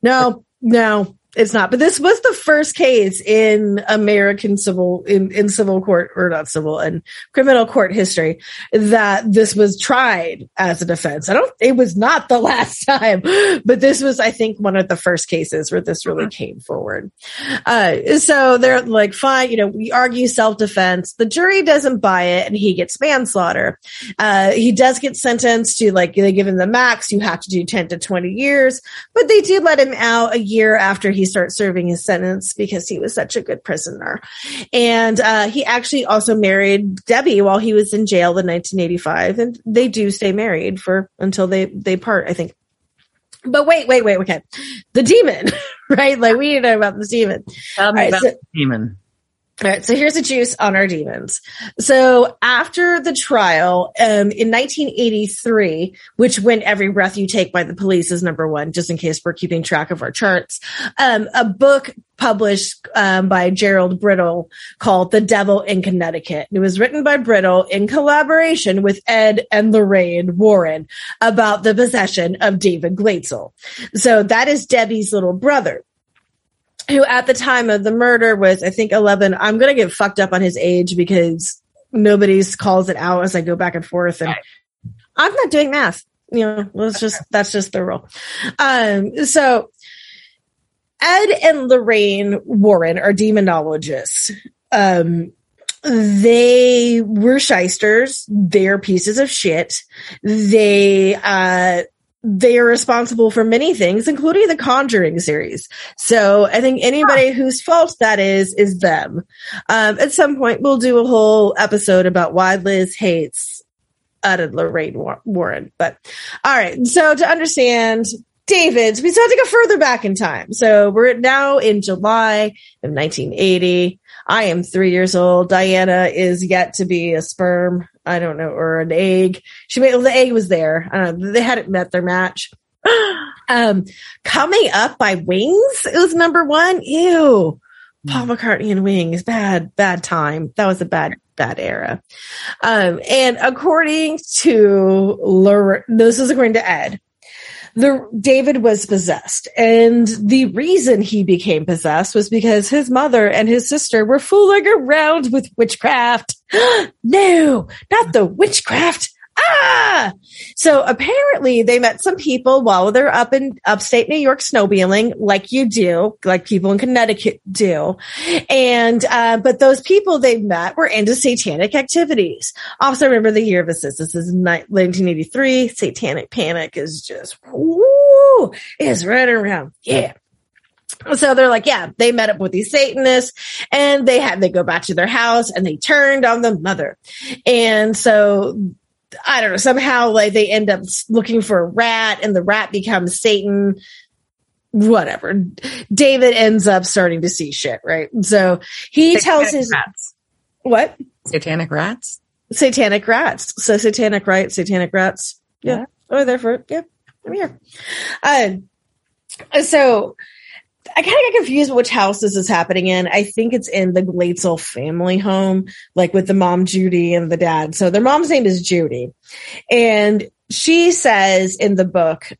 No, no it's not. But this was the first case in American civil in, in civil court or not civil and criminal court history that this was tried as a defense. I don't it was not the last time, but this was I think one of the first cases where this really uh-huh. came forward. Uh, so they're like fine, you know, we argue self-defense. The jury doesn't buy it and he gets manslaughter. Uh, he does get sentenced to like they give him the max, you have to do 10 to 20 years, but they do let him out a year after he he start serving his sentence because he was such a good prisoner. And uh, he actually also married Debbie while he was in jail in 1985, and they do stay married for until they they part, I think. But wait, wait, wait, okay. The demon, right? Like we need to know about the demon. Tell me right, about so, the demon. All right, so here's a juice on our demons. So after the trial, um, in 1983, which when every breath you take by the police is number one, just in case we're keeping track of our charts, um, a book published um, by Gerald Brittle called The Devil in Connecticut. It was written by Brittle in collaboration with Ed and Lorraine Warren about the possession of David Glatzel. So that is Debbie's little brother. Who at the time of the murder was, I think, 11. I'm going to get fucked up on his age because nobody's calls it out as I go back and forth. And I'm not doing math. You know, let's just, that's just the rule. Um, so Ed and Lorraine Warren are demonologists. Um, they were shysters. They're pieces of shit. They, uh, they are responsible for many things, including the Conjuring series. So I think anybody whose fault that is, is them. Um, at some point, we'll do a whole episode about why Liz hates Ed and Lorraine Warren. But all right. So to understand David's, we still have to go further back in time. So we're now in July of 1980. I am three years old. Diana is yet to be a sperm. I don't know, or an egg. She made, well, the egg was there. I don't know. They hadn't met their match. um, coming up by Wings. It was number one. Ew. Paul McCartney and Wings. Bad, bad time. That was a bad, bad era. Um, and according to Laura, this is according to Ed the David was possessed. And the reason he became possessed was because his mother and his sister were fooling around with witchcraft. no, not the witchcraft ah! So apparently they met some people while they're up in upstate New York snowmobiling, like you do, like people in Connecticut do. And, uh, but those people they met were into satanic activities. Also remember the year of assist. This is 1983. Satanic panic is just, woo, is right around. Yeah. So they're like, yeah, they met up with these Satanists and they had, they go back to their house and they turned on the mother. And so I don't know, somehow like they end up looking for a rat and the rat becomes Satan. Whatever. David ends up starting to see shit, right? So he satanic tells his rats. what? Satanic rats? Satanic rats. So satanic right, satanic rats. Yeah. yeah. Oh, there for it. Yeah. I'm here. Uh, so I kind of get confused which house this is happening in. I think it's in the Glatzel family home, like with the mom Judy and the dad. So their mom's name is Judy. And she says in the book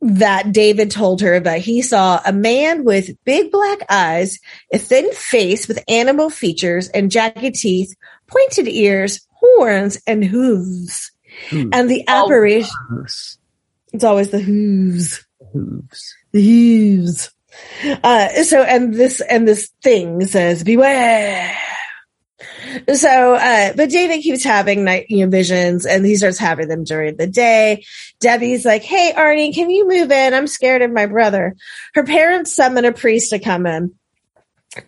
that David told her that he saw a man with big black eyes, a thin face with animal features and jagged teeth, pointed ears, horns, and hooves. Hmm. And the apparition. It's always the hooves. The Hooves. The hooves. Uh, so, and this, and this thing says, beware. So, uh, but David keeps having night you know, visions and he starts having them during the day. Debbie's like, Hey, Arnie, can you move in? I'm scared of my brother. Her parents summon a priest to come in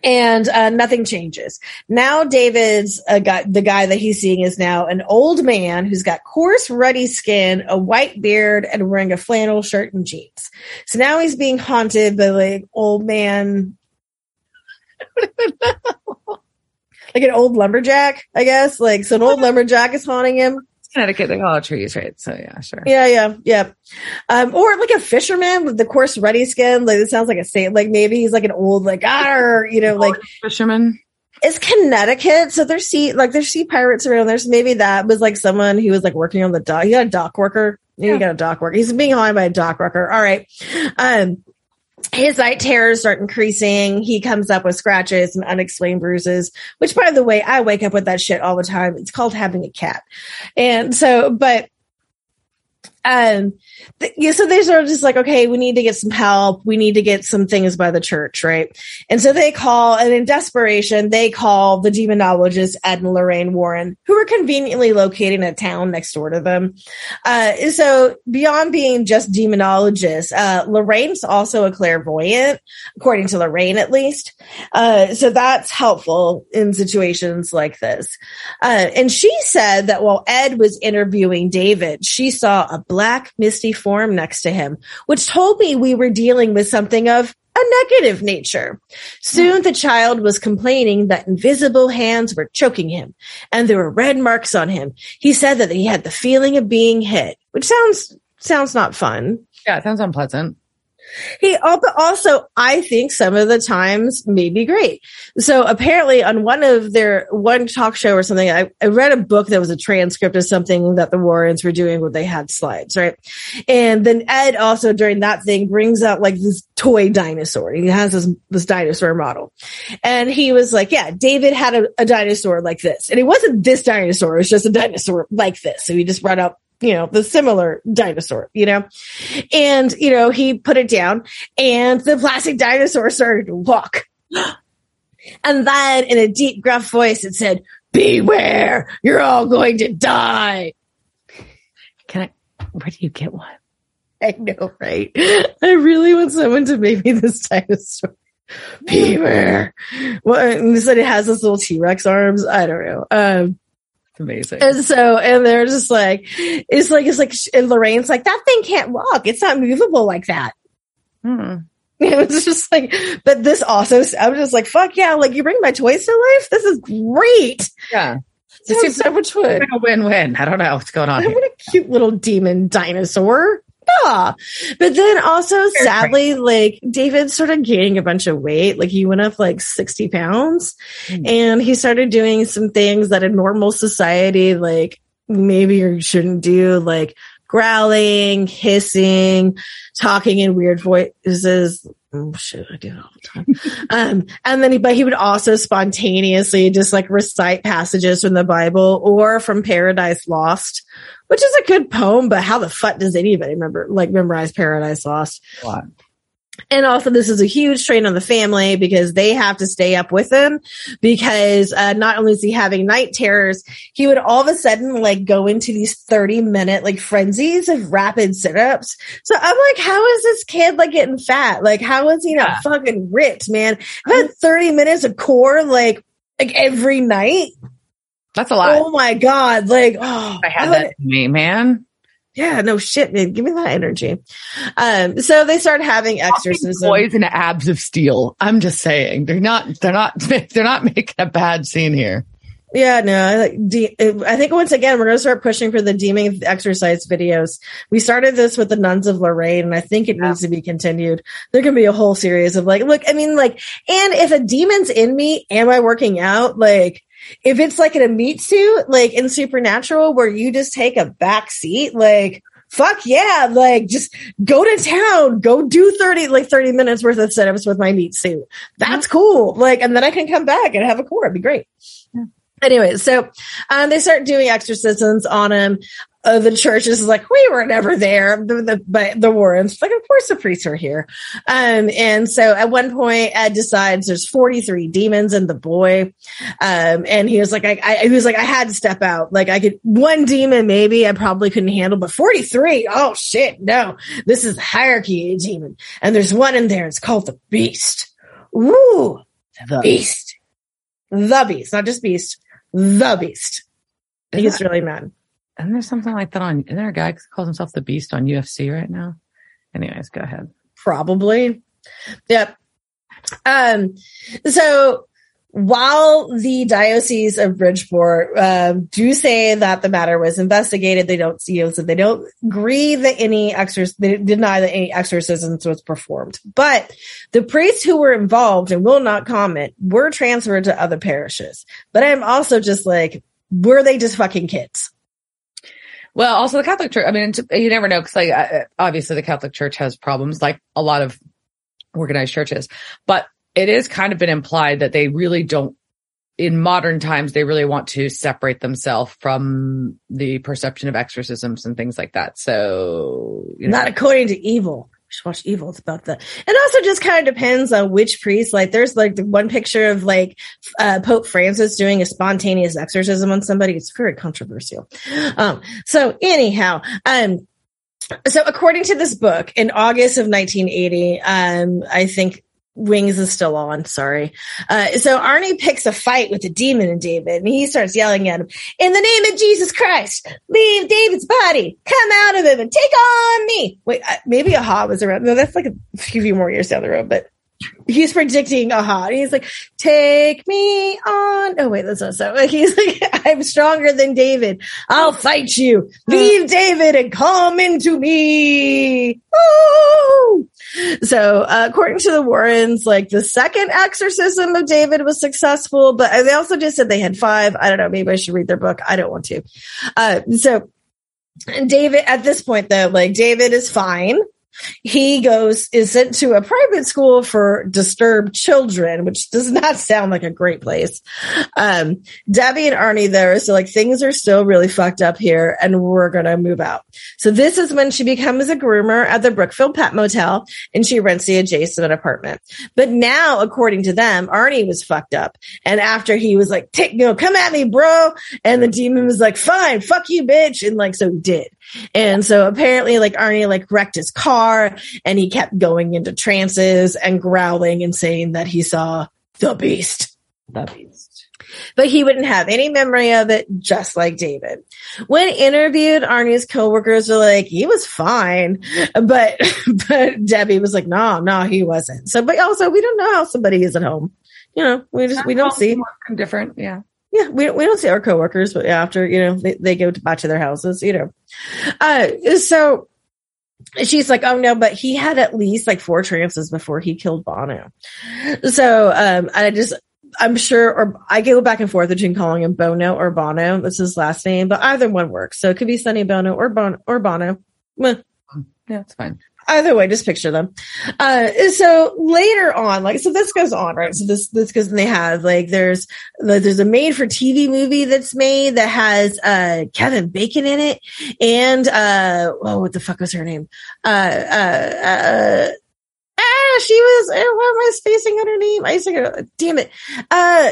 and uh, nothing changes. Now David's a guy, the guy that he's seeing is now an old man who's got coarse, ruddy skin, a white beard, and wearing a flannel shirt and jeans. So now he's being haunted by like old man. like an old lumberjack, I guess. Like so, an old lumberjack is haunting him. Connecticut, they call it trees, right? So yeah, sure. Yeah, yeah, yeah. Um, or like a fisherman with the coarse ruddy skin. Like it sounds like a saint. Like maybe he's like an old, like ah, you know, like fisherman. It's Connecticut, so there's sea like there's sea pirates around. There's maybe that was like someone who was like working on the dock. He got a dock worker. Maybe yeah. he got a dock worker. He's being haunted by a dock worker. All right. Um, his night terrors start increasing. He comes up with scratches and unexplained bruises, which by the way, I wake up with that shit all the time. It's called having a cat. And so, but um, th- yeah, so they sort of just like, okay, we need to get some help. We need to get some things by the church, right? And so they call, and in desperation, they call the demonologist Ed and Lorraine Warren, who were conveniently located in a town next door to them. Uh, so beyond being just demonologists, uh, Lorraine's also a clairvoyant, according to Lorraine at least. Uh, so that's helpful in situations like this. Uh, and she said that while Ed was interviewing David, she saw a black misty form next to him, which told me we were dealing with something of a negative nature. Soon the child was complaining that invisible hands were choking him and there were red marks on him. He said that he had the feeling of being hit, which sounds, sounds not fun. Yeah, it sounds unpleasant. He also, I think some of the times may be great. So apparently on one of their, one talk show or something, I, I read a book that was a transcript of something that the Warrens were doing where they had slides, right? And then Ed also during that thing brings out like this toy dinosaur. He has this, this dinosaur model. And he was like, yeah, David had a, a dinosaur like this. And it wasn't this dinosaur. It was just a dinosaur like this. So he just brought out you know, the similar dinosaur, you know, and, you know, he put it down and the plastic dinosaur started to walk. And then in a deep, gruff voice, it said, beware, you're all going to die. Can I, where do you get one? I know, right? I really want someone to make me this dinosaur. Beware. Well, and said it has this little T-Rex arms. I don't know. Um, amazing. And so, and they're just like, it's like, it's like, and Lorraine's like, that thing can't walk. It's not movable like that. Hmm. It was just like, but this also, I was just like, fuck yeah, like you bring my toys to life. This is great. Yeah. This seems so much fun. A win-win. I don't know what's going on. What a cute little demon dinosaur. Yeah. But then also, sadly, like David started gaining a bunch of weight. Like he went up like 60 pounds mm. and he started doing some things that in normal society, like maybe you shouldn't do, like growling, hissing, talking in weird voices. Oh shit, I do it all the time. um, and then he, but he would also spontaneously just like recite passages from the Bible or from Paradise Lost, which is a good poem, but how the fuck does anybody remember, like memorize Paradise Lost? And also, this is a huge strain on the family because they have to stay up with him because uh, not only is he having night terrors, he would all of a sudden like go into these 30 minute like frenzies of rapid sit ups. So I'm like, how is this kid like getting fat? Like, how is he not yeah. fucking ripped, man? I've had 30 minutes of core like, like every night. That's a lot. Oh my God. Like, oh, I had that me, man yeah, no shit, man. Give me that energy. Um, so they start having exorcisms. Boys and abs of steel. I'm just saying, they're not, they're not, they're not making a bad scene here. Yeah, no, I like. De- I think once again we're going to start pushing for the demon exercise videos. We started this with the nuns of Lorraine, and I think it yeah. needs to be continued. There can be a whole series of like, look, I mean, like, and if a demon's in me, am I working out? Like, if it's like in a meat suit, like in Supernatural, where you just take a back seat, like fuck yeah, like just go to town, go do 30, like 30 minutes worth of setups with my meat suit. That's cool. Like, and then I can come back and have a core. It'd be great. Yeah. Anyway, so um, they start doing exorcisms on him uh, the church is like, we were never there. The, the, but the Warrens, like, of course the priests are here. Um, and so at one point, Ed decides there's 43 demons in the boy. Um, and he was like, I, I, he was like, I had to step out. Like I could, one demon maybe I probably couldn't handle, but 43, oh shit, no, this is hierarchy demon. And there's one in there. It's called the beast. Ooh, the beast. The beast, not just beast, the beast. He gets really mad. And there's something like that on, Isn't there a guy who calls himself the beast on UFC right now? Anyways, go ahead. Probably. Yep. Um, so while the diocese of Bridgeport uh, do say that the matter was investigated, they don't you know so they don't agree that any exorc they deny that any exorcisms was performed. But the priests who were involved and will not comment were transferred to other parishes. But I'm also just like, were they just fucking kids? Well, also the Catholic Church. I mean, you never know because, like, obviously the Catholic Church has problems, like a lot of organized churches. But it is kind of been implied that they really don't. In modern times, they really want to separate themselves from the perception of exorcisms and things like that. So, you know. not according to evil should watch Evil. It's about that. it also just kind of depends on which priest. Like there's like the one picture of like uh, Pope Francis doing a spontaneous exorcism on somebody. It's very controversial. Um, so anyhow, um, so according to this book, in August of 1980, um, I think Wings is still on. Sorry. Uh, so Arnie picks a fight with the demon in David and he starts yelling at him, in the name of Jesus Christ, leave David's body, come out of him and take on me. Wait, uh, maybe Aha was around. No, that's like a few more years down the road, but he's predicting aha. And he's like, take me on. Oh, wait, that's not so. Like, he's like, I'm stronger than David. I'll fight you. Leave David and come into me. Oh! So, uh, according to the Warrens, like the second exorcism of David was successful, but they also just said they had five. I don't know. Maybe I should read their book. I don't want to. Uh, so David, at this point though, like David is fine he goes is sent to a private school for disturbed children which does not sound like a great place. Um, debbie and arnie there so like things are still really fucked up here and we're gonna move out. So this is when she becomes a groomer at the brookfield pet motel and she rents the adjacent apartment. But now according to them arnie was fucked up. And after he was like take you know come at me bro. And the demon was like fine fuck you bitch. And like so he did and so apparently like Arnie like wrecked his car and he kept going into trances and growling and saying that he saw the beast. The beast. But he wouldn't have any memory of it, just like David. When interviewed, Arnie's coworkers were like, he was fine. But, but Debbie was like, no, no, he wasn't. So, but also we don't know how somebody is at home. You know, we just, we don't see. Different. Yeah yeah, we we don't see our coworkers, but after you know they, they go to back to their houses, you know. Uh, so she's like, oh no, but he had at least like four trances before he killed Bono. So um, I just I'm sure, or I go back and forth between calling him Bono or Bono. That's his last name, but either one works. So it could be Sonny Bono or Bono or Bono. Yeah, it's fine either way, just picture them. Uh, so later on, like, so this goes on, right? So this, this goes, and they have, like, there's, there's a made for TV movie that's made that has, uh, Kevin Bacon in it. And, uh, oh, what the fuck was her name? Uh, uh, uh, ah, she was, uh, why am I spacing on her name? I used to go, damn it. Uh,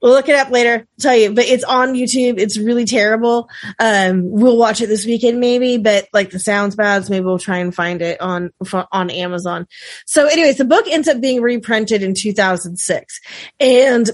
We'll look it up later. I'll tell you, but it's on YouTube. It's really terrible. Um, we'll watch it this weekend maybe, but like the sounds bad, maybe we'll try and find it on on Amazon. So, anyways, the book ends up being reprinted in 2006, and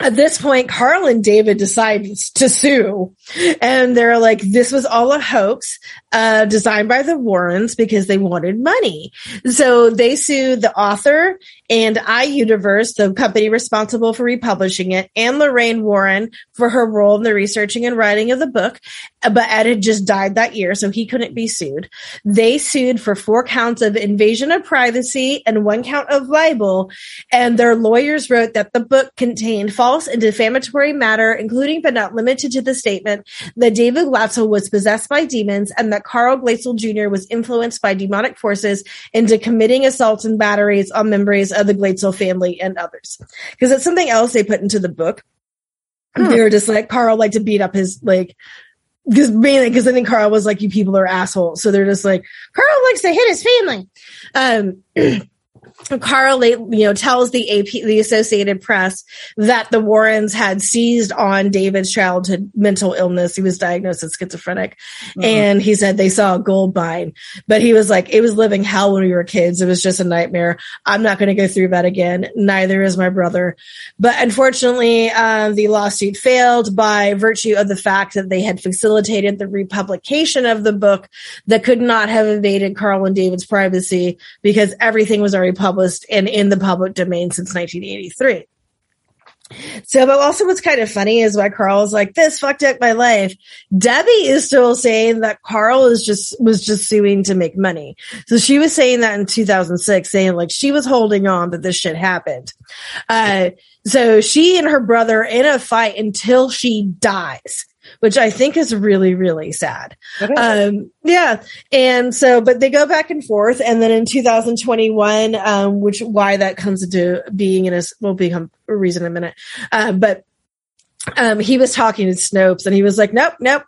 at this point, Carl and David decide to sue. And they're like, this was all a hoax, uh, designed by the Warrens because they wanted money. So they sued the author and iUniverse, the company responsible for republishing it, and Lorraine Warren for her role in the researching and writing of the book. But Ed had just died that year, so he couldn't be sued. They sued for four counts of invasion of privacy and one count of libel. And their lawyers wrote that the book contained false and defamatory matter, including but not limited to the statement that David Glatzel was possessed by demons and that Carl Glatzel Jr. was influenced by demonic forces into committing assaults and batteries on members of the Glatzel family and others. Because it's something else they put into the book. Hmm. They were just like, Carl liked to beat up his, like, because mainly because I think Carl was like, you people are assholes. So they're just like, Carl likes to hit his family. Um, Carl, you know, tells the AP, the Associated Press that the Warrens had seized on David's childhood mental illness. He was diagnosed as schizophrenic. Mm-hmm. And he said they saw a gold mine, but he was like, it was living hell when we were kids. It was just a nightmare. I'm not going to go through that again. Neither is my brother. But unfortunately, uh, the lawsuit failed by virtue of the fact that they had facilitated the republication of the book that could not have invaded Carl and David's privacy because everything was already published published and in the public domain since 1983. So, but also what's kind of funny is why Carl is like, this fucked up my life. Debbie is still saying that Carl is just, was just suing to make money. So she was saying that in 2006, saying like she was holding on that this shit happened. Uh, so she and her brother in a fight until she dies which I think is really, really sad. Um, yeah. And so, but they go back and forth. And then in 2021, um, which why that comes into being in a, will become a reason in a minute. Uh, but um, he was talking to Snopes and he was like, nope, nope.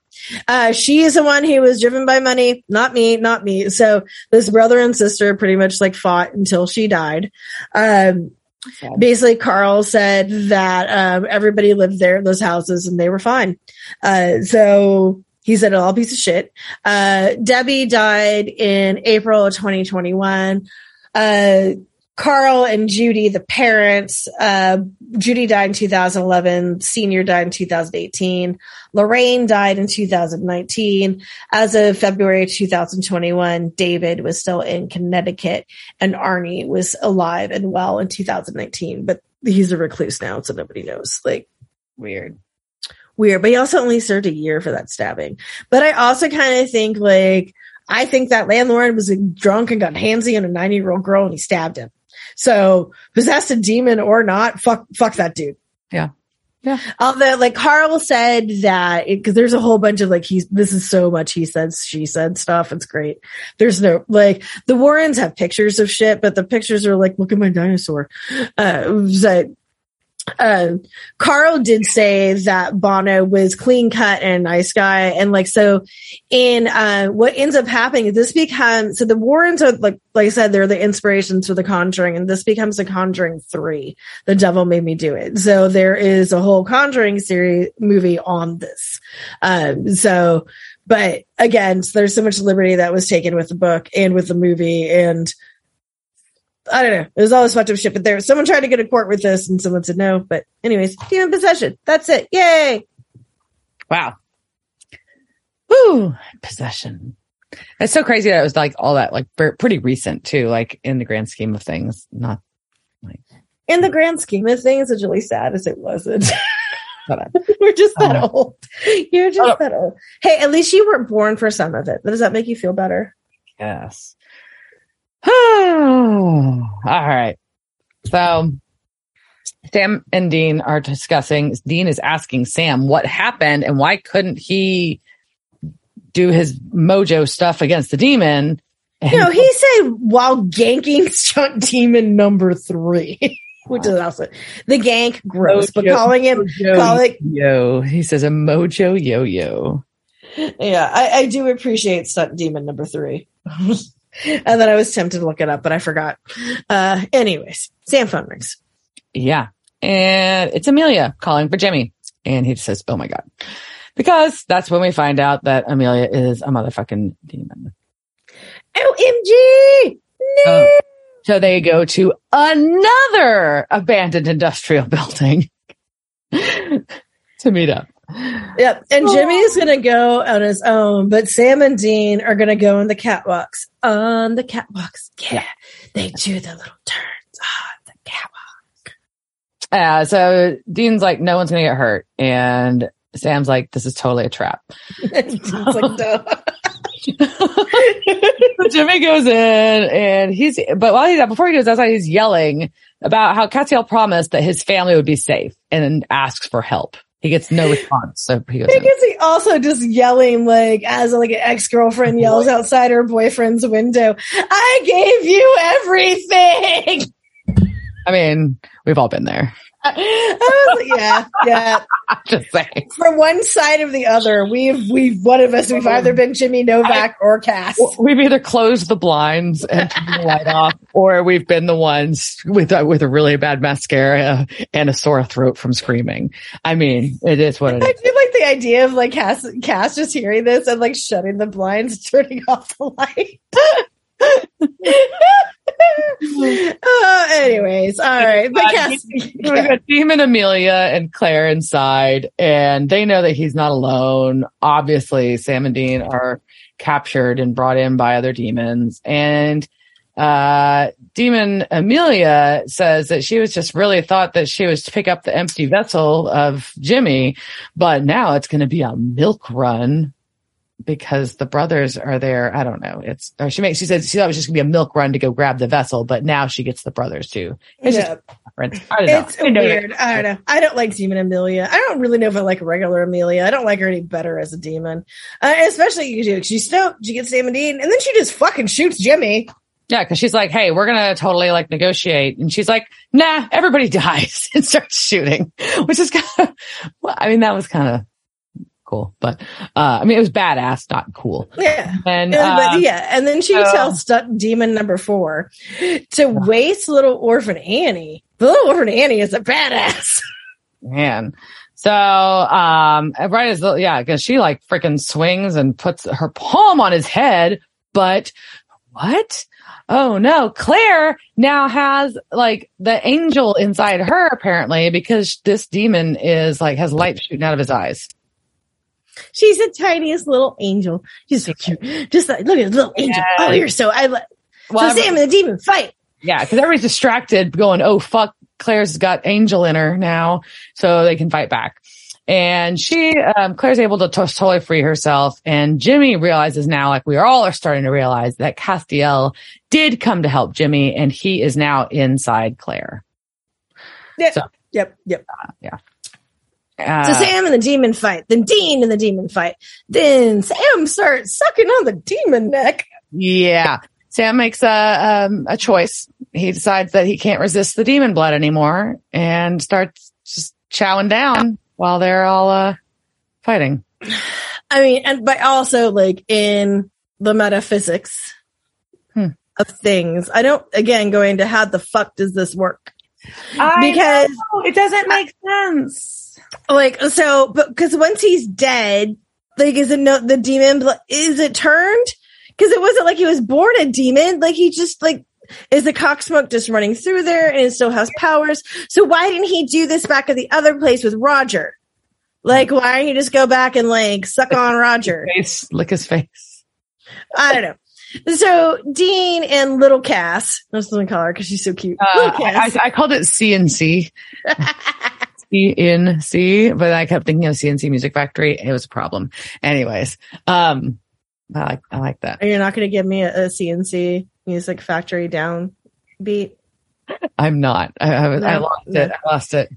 Uh, she is the one who was driven by money, not me, not me. So this brother and sister pretty much like fought until she died. Um, Basically, Carl said that um, everybody lived there in those houses and they were fine. Uh, so he said it all piece of shit. Uh, Debbie died in April of 2021. Uh, Carl and Judy, the parents, uh, Judy died in 2011. Senior died in 2018. Lorraine died in 2019. As of February 2021, David was still in Connecticut and Arnie was alive and well in 2019, but he's a recluse now. So nobody knows. Like weird weird, but he also only served a year for that stabbing. But I also kind of think like, I think that landlord was drunk and got handsy on a 90 year old girl and he stabbed him. So possessed a demon or not, fuck, fuck that dude. Yeah. Yeah. Although, like Carl said that because there's a whole bunch of like he's this is so much he said she said stuff. It's great. There's no like the Warrens have pictures of shit, but the pictures are like, look at my dinosaur. Uh, that uh, Carl did say that Bono was clean cut and nice guy. And like, so in, uh, what ends up happening, is this becomes, so the Warrens are like, like I said, they're the inspirations for the conjuring and this becomes a conjuring three. The devil made me do it. So there is a whole conjuring series movie on this. Um, so, but again, so there's so much liberty that was taken with the book and with the movie and, I don't know. It was always fucked up shit, but there someone tried to get a court with this and someone said no. But anyways, demon possession. That's it. Yay. Wow. Woo. Possession. It's so crazy that it was like all that, like pretty recent too, like in the grand scheme of things, not like in the grand scheme of things, it's really sad as it wasn't. We're just that uh, old. You're just that old. Hey, at least you weren't born for some of it. Does that make you feel better? Yes. All right. So Sam and Dean are discussing. Dean is asking Sam what happened and why couldn't he do his mojo stuff against the demon. And- no, he said while ganking stunt demon number three. Which is also the gank gross, mojo, but calling him calling yo, he says a mojo yo yo. Yeah, I, I do appreciate stunt demon number three. and then I was tempted to look it up, but I forgot. Uh, anyways, Sam phone rings. Yeah. And it's Amelia calling for Jimmy. And he says, Oh my God. Because that's when we find out that Amelia is a motherfucking demon. OMG! No! Uh, so they go to another abandoned industrial building to meet up. Yep. And Jimmy's going to go on his own, but Sam and Dean are going to go on the catwalks. On the catwalks. Yeah. They do the little turns on the catwalk. Uh, so Dean's like, no one's going to get hurt. And Sam's like, this is totally a trap. like, Jimmy goes in and he's, but while he's, out before he goes outside, he's yelling about how Castiel promised that his family would be safe and asks for help. He gets no response. So he goes. Because he also just yelling like as like an ex girlfriend yells outside her boyfriend's window. I gave you everything. I mean, we've all been there. yeah, yeah. Just saying. From one side of the other, we've we've one of us we've either been Jimmy Novak I, or Cass. We've either closed the blinds and turned the light off, or we've been the ones with a, with a really bad mascara and a sore throat from screaming. I mean, it is what it I do like the idea of like Cass Cass just hearing this and like shutting the blinds, turning off the light. uh, anyways, all right. But yes, we got Demon Amelia and Claire inside, and they know that he's not alone. Obviously, Sam and Dean are captured and brought in by other demons, and uh, Demon Amelia says that she was just really thought that she was to pick up the empty vessel of Jimmy, but now it's going to be a milk run because the brothers are there. I don't know. It's or she makes she said she thought it was just gonna be a milk run to go grab the vessel, but now she gets the brothers too. It's yeah. just I don't know. It's I weird. I don't know. I don't like Demon Amelia. I don't really know if I like regular Amelia. I don't like her any better as a demon, uh, especially you. Do. She's stoked. She gets Sam and Dean, and then she just fucking shoots Jimmy. Yeah, because she's like, "Hey, we're gonna totally like negotiate," and she's like, "Nah, everybody dies," and starts shooting, which is kind of. Well, I mean, that was kind of cool. But uh, I mean, it was badass, not cool. Yeah, and uh, but yeah, and then she uh, tells Demon Number Four to waste little orphan Annie. The little orphan Annie is a badass. Man. So, um, right as the, yeah, cause she like freaking swings and puts her palm on his head, but what? Oh no, Claire now has like the angel inside her apparently because this demon is like has light shooting out of his eyes. She's the tiniest little angel. She's so cute. Just like, look at the little angel. Yeah. Oh, you're so, I. Well, so Sam and the demon fight. Yeah. Cause everybody's distracted going, Oh fuck, Claire's got angel in her now. So they can fight back. And she, um, Claire's able to t- totally free herself. And Jimmy realizes now, like we all are starting to realize that Castiel did come to help Jimmy and he is now inside Claire. Yep. So- yep. Yep. Uh, So Sam and the demon fight, then Dean and the demon fight, then Sam starts sucking on the demon neck. yeah. Sam makes a, um, a choice. He decides that he can't resist the demon blood anymore and starts just chowing down while they're all, uh, fighting. I mean, and but also like in the metaphysics Hmm. of things. I don't again going to how the fuck does this work? I Because know, it doesn't make sense. Like so, but because once he's dead, like is it no the demon? Is it turned? Because it wasn't like he was born a demon. Like he just like is the cock smoke just running through there and it still has powers? So why didn't he do this back at the other place with Roger? Like why didn't he just go back and like suck on Roger? Face, lick his face. I don't know. So Dean and Little Cass, I'm just gonna call her because she's so cute. Uh, I. I, I called it CNC. CNC, but I kept thinking of CNC Music Factory. It was a problem. Anyways, um, I like I like that. You're not gonna give me a, a CNC music factory down beat? I'm not. I, I, was- I lost it. I lost it.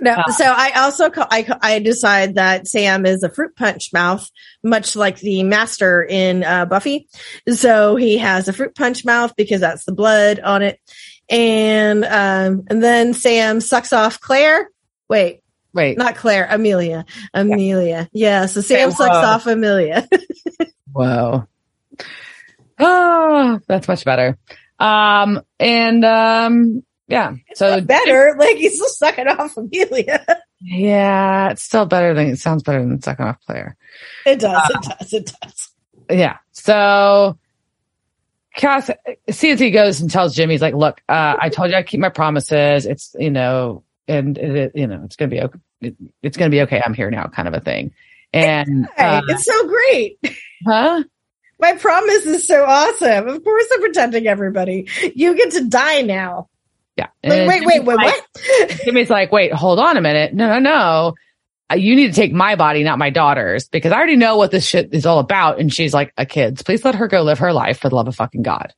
No. Uh, so I also ca- I I decide that Sam is a fruit punch mouth, much like the master in uh, Buffy. So he has a fruit punch mouth because that's the blood on it, and um and then Sam sucks off Claire. Wait, Wait. not Claire, Amelia. Amelia. Yeah. So Sam sucks uh, off Amelia. Whoa. Oh, that's much better. Um, and um, yeah. So better. Like he's still sucking off Amelia. yeah, it's still better than it sounds better than second off player. It does. It does. It does. yeah. So Cass he goes and tells Jimmy, he's like, look, uh, I told you I keep my promises. It's, you know, and it, it- you know, it's going to be okay. It, it's going to be okay. I'm here now kind of a thing. And, uh, it's so great. huh? My promise is so awesome. Of course, I'm protecting everybody. You get to die now. Yeah. Like, wait, wait, wait, like- what? Jimmy's like, wait, hold on a minute. No, no, no. Uh, You need to take my body, not my daughter's, because I already know what this shit is all about. And she's like, a kid's. Please let her go live her life for the love of fucking God.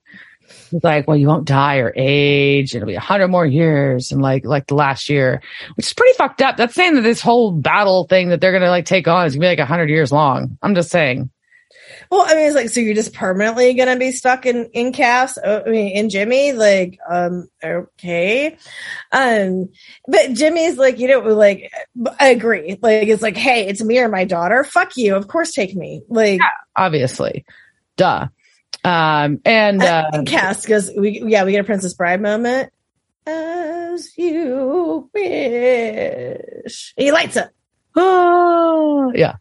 He's like, well, you won't die or age. It'll be a hundred more years. And like, like the last year, which is pretty fucked up. That's saying that this whole battle thing that they're going to like take on is gonna be like a hundred years long. I'm just saying. Well, I mean, it's like, so you're just permanently going to be stuck in, in Cass, uh, I mean, in Jimmy, like, um, okay. Um, but Jimmy's like, you know, like, I agree. Like, it's like, hey, it's me or my daughter. Fuck you. Of course, take me. Like, Obviously. Duh. Um, and, uh, and Cass goes, we, yeah, we get a Princess Bride moment. As you wish. He lights up. Oh, yeah.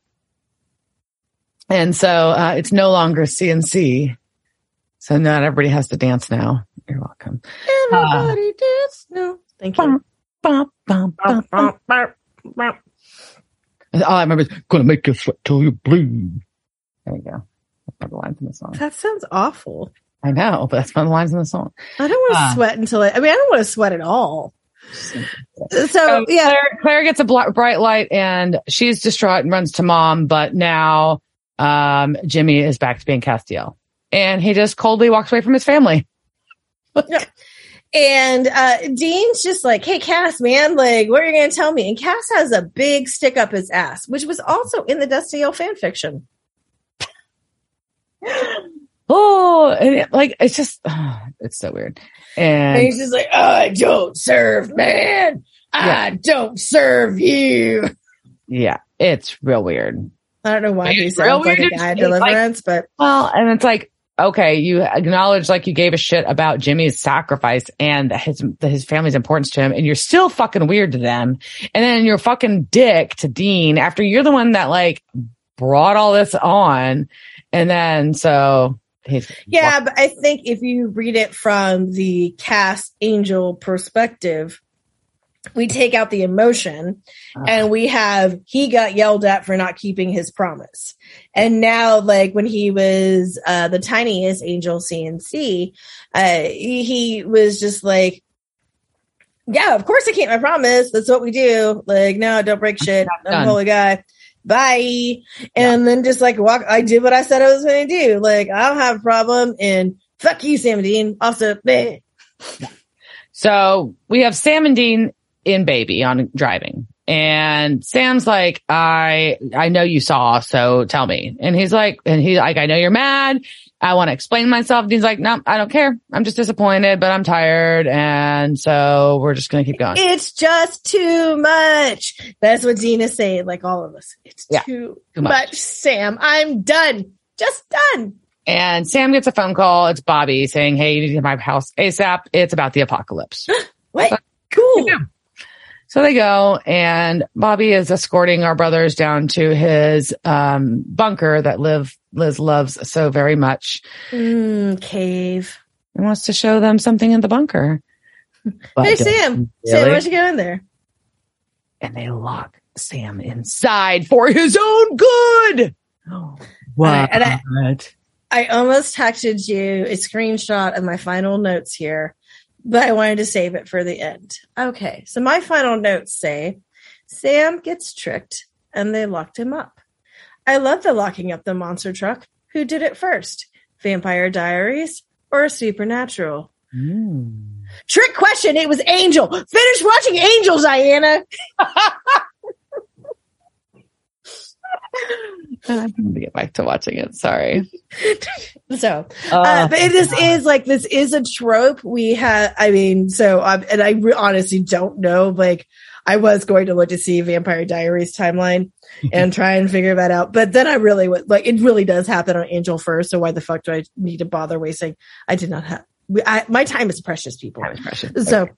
And so uh, it's no longer CNC. So not everybody has to dance now. You're welcome. Everybody dance now. Thank you. Bum, bum, bum. All I remember is gonna make you sweat till you bleed. There we go. That's one of the lines in the song. That sounds awful. I know, but that's one of the lines in the song. I don't want to Ah. sweat until I, I mean, I don't want to sweat at all. So, So yeah, Claire, Claire gets a bl- bright light and she's distraught and runs to mom, but now um, Jimmy is back to being Castiel. And he just coldly walks away from his family. and uh, Dean's just like, hey, Cass, man, like, what are you going to tell me? And Cass has a big stick up his ass, which was also in the Dusty Destiel fan fiction. Oh, and it, like it's just it's so weird. And And he's just like, I don't serve man. I don't serve you. yeah, it's real weird. I don't know why he It's real sounds like a guy of It's like- deliverance, but Well, and it's like okay, you acknowledge like you gave a shit about Jimmy's sacrifice and his his family's importance to him, and you're still fucking weird to them. And then you're fucking dick to Dean after you're the one that like brought all this on, and then so he's Yeah, but I think if you read it from the cast angel perspective, we take out the emotion Ah. and we have he got yelled at for not keeping his promise. And now, like when he was uh, the tiniest angel CNC, uh, he, he was just like, Yeah, of course I keep my promise. That's what we do. Like, no, don't break shit. I'm a holy guy. Bye. And then just like walk, I did what I said I was going to do. Like, I don't have a problem. And fuck you, Sam and Dean. Also, bleh. So we have Sam and Dean in baby on driving. And Sam's like, I, I know you saw, so tell me. And he's like, and he's like, I know you're mad. I want to explain myself. Dean's like, no, I don't care. I'm just disappointed, but I'm tired. And so we're just going to keep going. it's just too much. That's what Dean is saying. Like all of us. It's Yeah, too, too much. much. Sam. I'm done. Just done. And Sam gets a phone call. It's Bobby saying, Hey, you need to get my house ASAP. It's about the apocalypse. What? Cool. Yeah. So they go and Bobby is escorting our brothers down to his um, bunker that Liv, Liz loves so very much. Mm, cave. He wants to show them something in the bunker. But hey, Sam. really. Sam, why'd you go in there? And they lock Sam inside for his own good. What? And I- I almost texted you a screenshot of my final notes here, but I wanted to save it for the end. Okay, so my final notes say Sam gets tricked and they locked him up. I love the locking up the monster truck. Who did it first? Vampire Diaries or Supernatural? Mm. Trick question. It was Angel. Finish watching Angel, Diana. I need to get back to watching it. Sorry. So Uh, Uh, but this is like this is a trope we have. I mean, so um, and I re- honestly don't know. Like, I was going to look to see Vampire Diaries timeline and try and figure that out, but then I really would like it. Really does happen on Angel first. So why the fuck do I need to bother wasting? I did not have. I, my time is precious, people. Time is precious. So, Okay.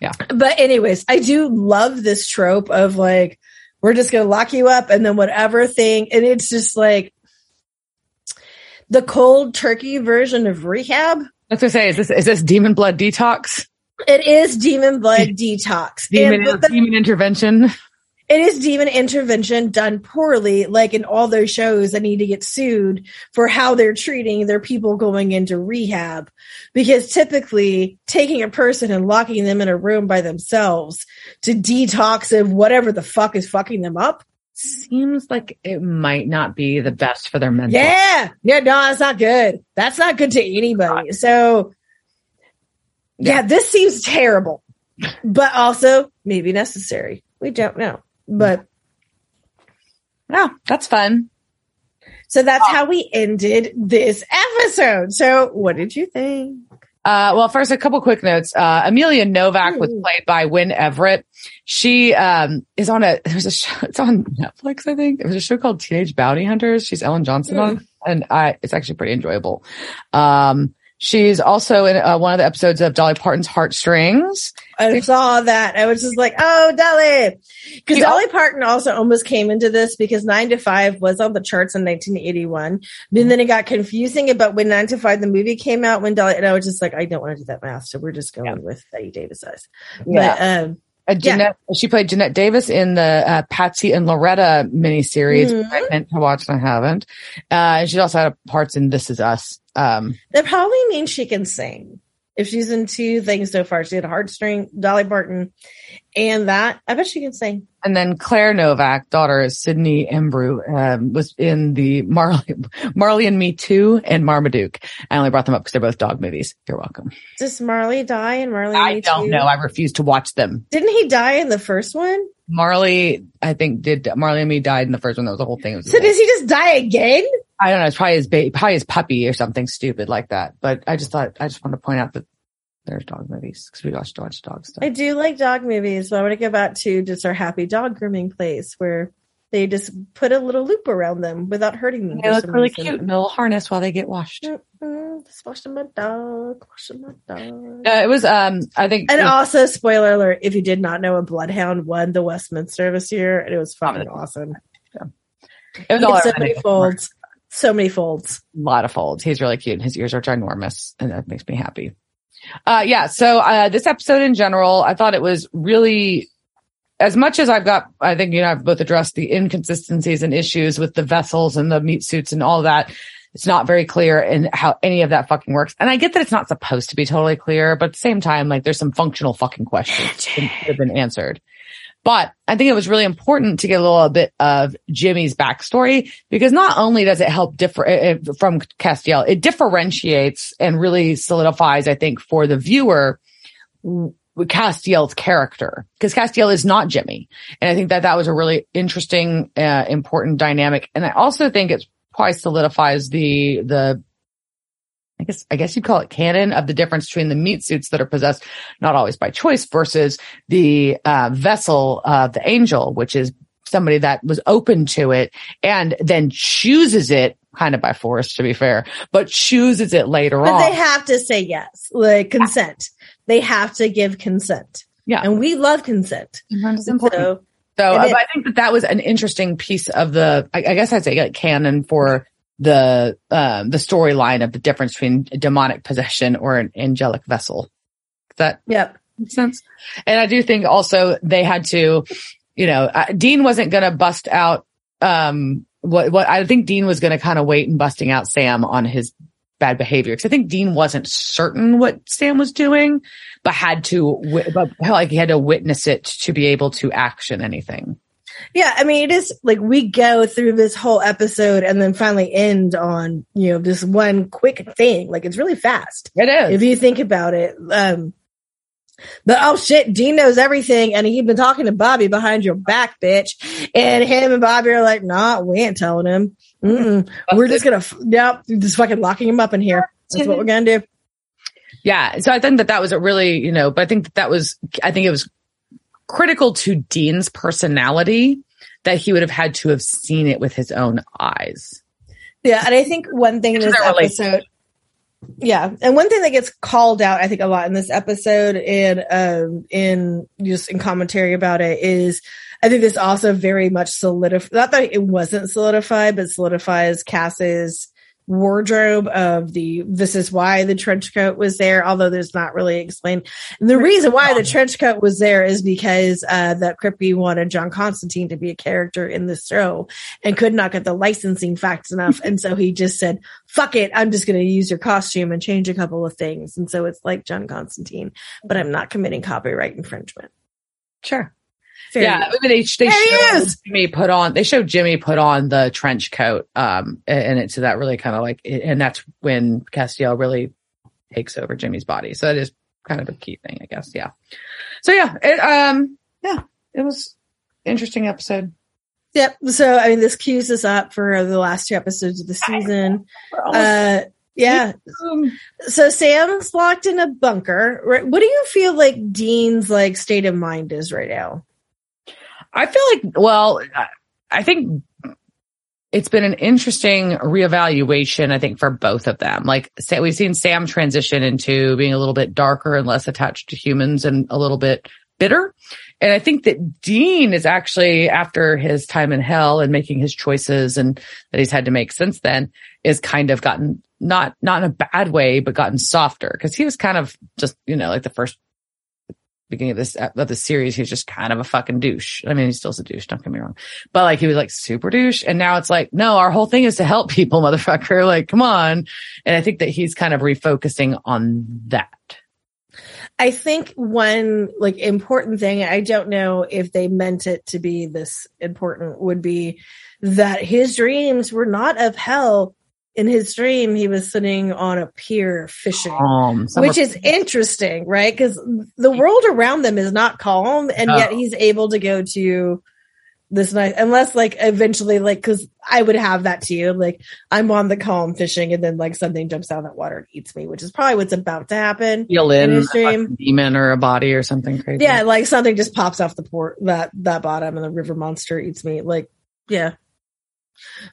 Yeah. But anyways, I do love this trope of like we're just gonna lock you up and then whatever thing, and it's just like the cold turkey version of rehab. I was gonna say, is this is this demon blood detox? It is demon blood detox. Demon, And- demon intervention. It is demon intervention done poorly, like in all those shows that need to get sued for how they're treating their people going into rehab. Because typically taking a person and locking them in a room by themselves to detox of whatever the fuck is fucking them up. Seems like it might not be the best for their mental. Yeah. Yeah, no, that's not good. That's not good to anybody. So yeah, this seems terrible, but also maybe necessary. We don't know. But Yeah, that's fun. so that's how we ended this episode. So what did you think? Uh, well, first, a couple quick notes. Uh, Amelia Novak was Mm. played by Wynn Everett. She, um, is on a, there's a show, it's on Netflix, I think. There's a show called Teenage Bounty Hunters. She's Ellen Johnson on, and I, it's actually pretty enjoyable. Um, she's also in uh, one of the episodes of Dolly Parton's Heartstrings. I saw that. I was just like, oh, Dolly. Because Dolly Parton also almost came into this because 9 to 5 was on the charts in 1981. And then it got confusing about when 9 to 5, the movie came out, when Dolly, and I was just like, I don't want to do that math. So we're just going Yeah. with Bette Davis eyes. Yeah. But, um, Uh, Jeanette, she played Jeanette Davis in the uh, Patsy and Loretta miniseries. Mhm. which I meant to watch and I haven't. Uh, and she also had parts in This Is Us. Um, that probably means she can sing. If she's in two things so far, she did Heartstring, Dolly Parton, and that, I bet she can sing. and then Claire Novak, daughter of Sydney Imbeau, um, was in the Marley, Marley and Me 2 and Marmaduke. I only brought them up because they're both dog movies. You're welcome. Does Marley die in Marley? I Me don't Too? know. I refuse to watch them. Didn't he die in the first one? Marley, I think did Marley and Me died in the first one. That was the whole thing. So does he just die again? I don't know. It's probably his baby, probably his puppy or something stupid like that. But I just thought, I just want to point out that there's dog movies because we watched watch dog stuff. I do like dog movies, but I want to go back to just our happy dog grooming place where they just put a little loop around them without hurting them. They look really reason. cute in a little harness while they get washed. Mm-mm, Just washing my dog, washing my dog. Uh, it was, um, I think, And it also, spoiler alert: if you did not know, a bloodhound won the Westminster this year, and it was fucking awesome. it was all so many folds, so many folds. a lot of folds. He's really cute. and His ears are ginormous and that makes me happy. Uh, yeah. So, uh, this episode in general, I thought it was really, as much as I've got, I think, you know, I've both addressed the inconsistencies and issues with the vessels and the meat suits and all that. It's not very clear in how any of that fucking works. And I get that it's not supposed to be totally clear, but at the same time, like there's some functional fucking questions that have been answered. But I think it was really important to get a little bit of Jimmy's backstory because not only does it help differ uh, uh, from Castiel, it differentiates and really solidifies, I think, for the viewer, Castiel's character because Castiel is not Jimmy. And I think that that was a really interesting, uh, important dynamic. And I also think it probably solidifies the, the, I guess, I guess you'd call it canon of the difference between the meat suits that are possessed not always by choice versus the, uh, vessel of the angel, which is somebody that was open to it and then chooses it kind of by force to be fair, but chooses it later on. but on. they have to say yes, like consent. They have to give consent. Yeah. And we love consent. So, important. So And uh, it- I think that that was an interesting piece of the, I, I guess I'd say like canon for the, um, the storyline of the difference between demonic possession or an angelic vessel. Does that yep. make sense? And I do think also they had to, you know, uh, Dean wasn't going to bust out, um, what, what I think Dean was going to kind of wait and busting out Sam on his bad behavior. Cause I think Dean wasn't certain what Sam was doing, but had to, but like he had to witness it to be able to action anything. Yeah, I mean, it is like we go through this whole episode and then finally end on, you know, this one quick thing. Like it's really fast. It is. if you think about it. Um, but oh shit, Dean knows everything, and he'd been talking to Bobby behind your back, bitch. And him and Bobby are like, "Nah, we ain't telling him. Mm-mm. We're just gonna, f- yep, just fucking locking him up in here. That's what we're gonna do." Yeah. So I think that that was a really, you know, but I think that that was, I think it was critical to Dean's personality that he would have had to have seen it with his own eyes. Yeah, and I think one thing in this episode, yeah, and one thing that gets called out, I think, a lot in this episode and um, in just in commentary about it is, I think this also very much solidified. Not that it wasn't solidified, but solidifies Cass's wardrobe of the this is why the trench coat was there although there's not really explained. And the reason why the trench coat was there is because uh that Kripke wanted John Constantine to be a character in the show and could not get the licensing facts enough. And so he just said fuck it i'm just going to use your costume and change a couple of things. And so it's like John Constantine but i'm not committing copyright infringement. Sure. Fair yeah. use. I mean, they, they There he showed! Jimmy put on, they showed Jimmy put on the trench coat. Um, and it, so that really kind of like, and that's when Castiel really takes over Jimmy's body. So that is kind of a key thing, I guess. Yeah. So yeah, it, um, yeah, it was interesting episode. Yep. So, I mean, this cues us up for the last two episodes of the season. Uh, yeah. Um, So Sam's locked in a bunker. Right? What do you feel like Dean's like state of mind is right now? I feel like, well, I- think it's been an interesting reevaluation, I think, for both of them. Like, we've seen Sam transition into being a little bit darker and less attached to humans and a little bit bitter. And I think that Dean is actually, after his time in hell and making his choices and that he's had to make since then, is kind of gotten not, not in a bad way, but gotten softer. Cause he was kind of just, you know, like the first beginning of this uh, of the series, he was just kind of a fucking douche. I mean, he still's a douche. Don't get me wrong, but like he was like super douche, and now it's like, no, our whole thing is to help people, motherfucker. Like, come on. And I think that he's kind of refocusing on that. I think one like important thing, I don't know if they meant it to be this important, would be that his dreams were not of hell. In his dream, he was sitting on a pier fishing. Um, which is interesting, right? Because the world around them is not calm, and No. yet he's able to go to this nice. Unless, like, eventually, like, because I would have that too. Like, I'm on the calm fishing, and then like something jumps out of that water and eats me, which is probably what's about to happen. feel in, in dream. demon or a body or something crazy. Yeah, like something just pops off the port that that bottom, and the river monster eats me. Like, yeah.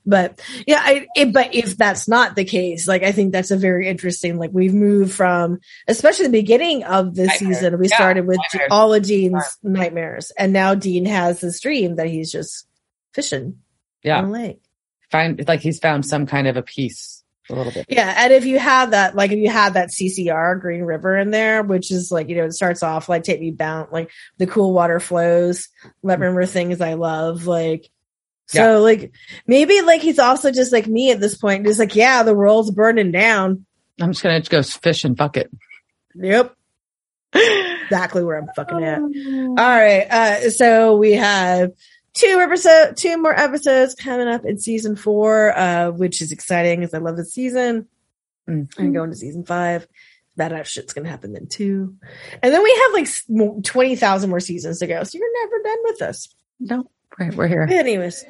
But yeah, I, it, but if that's not the case, like I think that's a very interesting. Like we've moved from, especially the beginning of the season, we Yeah, started with nightmares. all of Dean's nightmares, and now Dean has this dream that he's just fishing yeah. on a lake. Find like he's found some kind of a piece a little bit. Yeah, and if you have that, like if you have that CCR Green River in there, which is like you know it starts off like take me bound, like the cool water flows. Mm-hmm. Let remember things I love, like So Yeah. like maybe like he's also just like me at this point, just like, yeah, the world's burning down. I'm just gonna go fish and bucket. Yep. exactly where I'm fucking at. All right. Uh, so we have two episode, two more episodes coming up in season four, uh, which is exciting because I love the season. Mm. And going to season five. That shit's gonna happen then too. And then we have like twenty thousand more seasons to go. So you're never done with us. No, right, we're here. Anyways,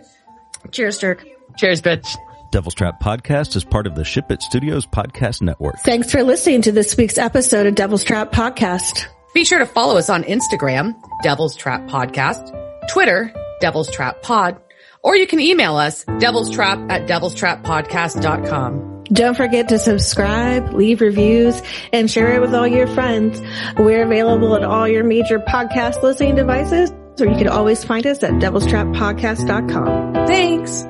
cheers, Dirk. Cheers, bitch. Devil's Trap Podcast is part of the Ship It Studios podcast network. Thanks for listening to this week's episode of Devil's Trap Podcast. Be sure to follow us on Instagram, Devil's Trap Podcast, Twitter, Devil's Trap Pod, or you can email us, Devil's Trap at devilstrappodcast.com. Don't forget to subscribe, leave reviews, and share it with all your friends. We're available at all your major podcast listening devices, or you can always find us at devilstrappodcast.com. Thanks.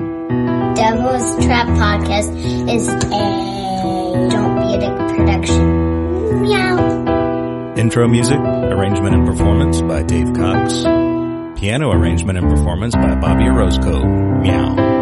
Devil's Trap Podcast is a Don't Be a Dick production. Meow. Intro music, arrangement and performance by Dave Cox. Piano arrangement and performance by Bobby Orozco. Meow.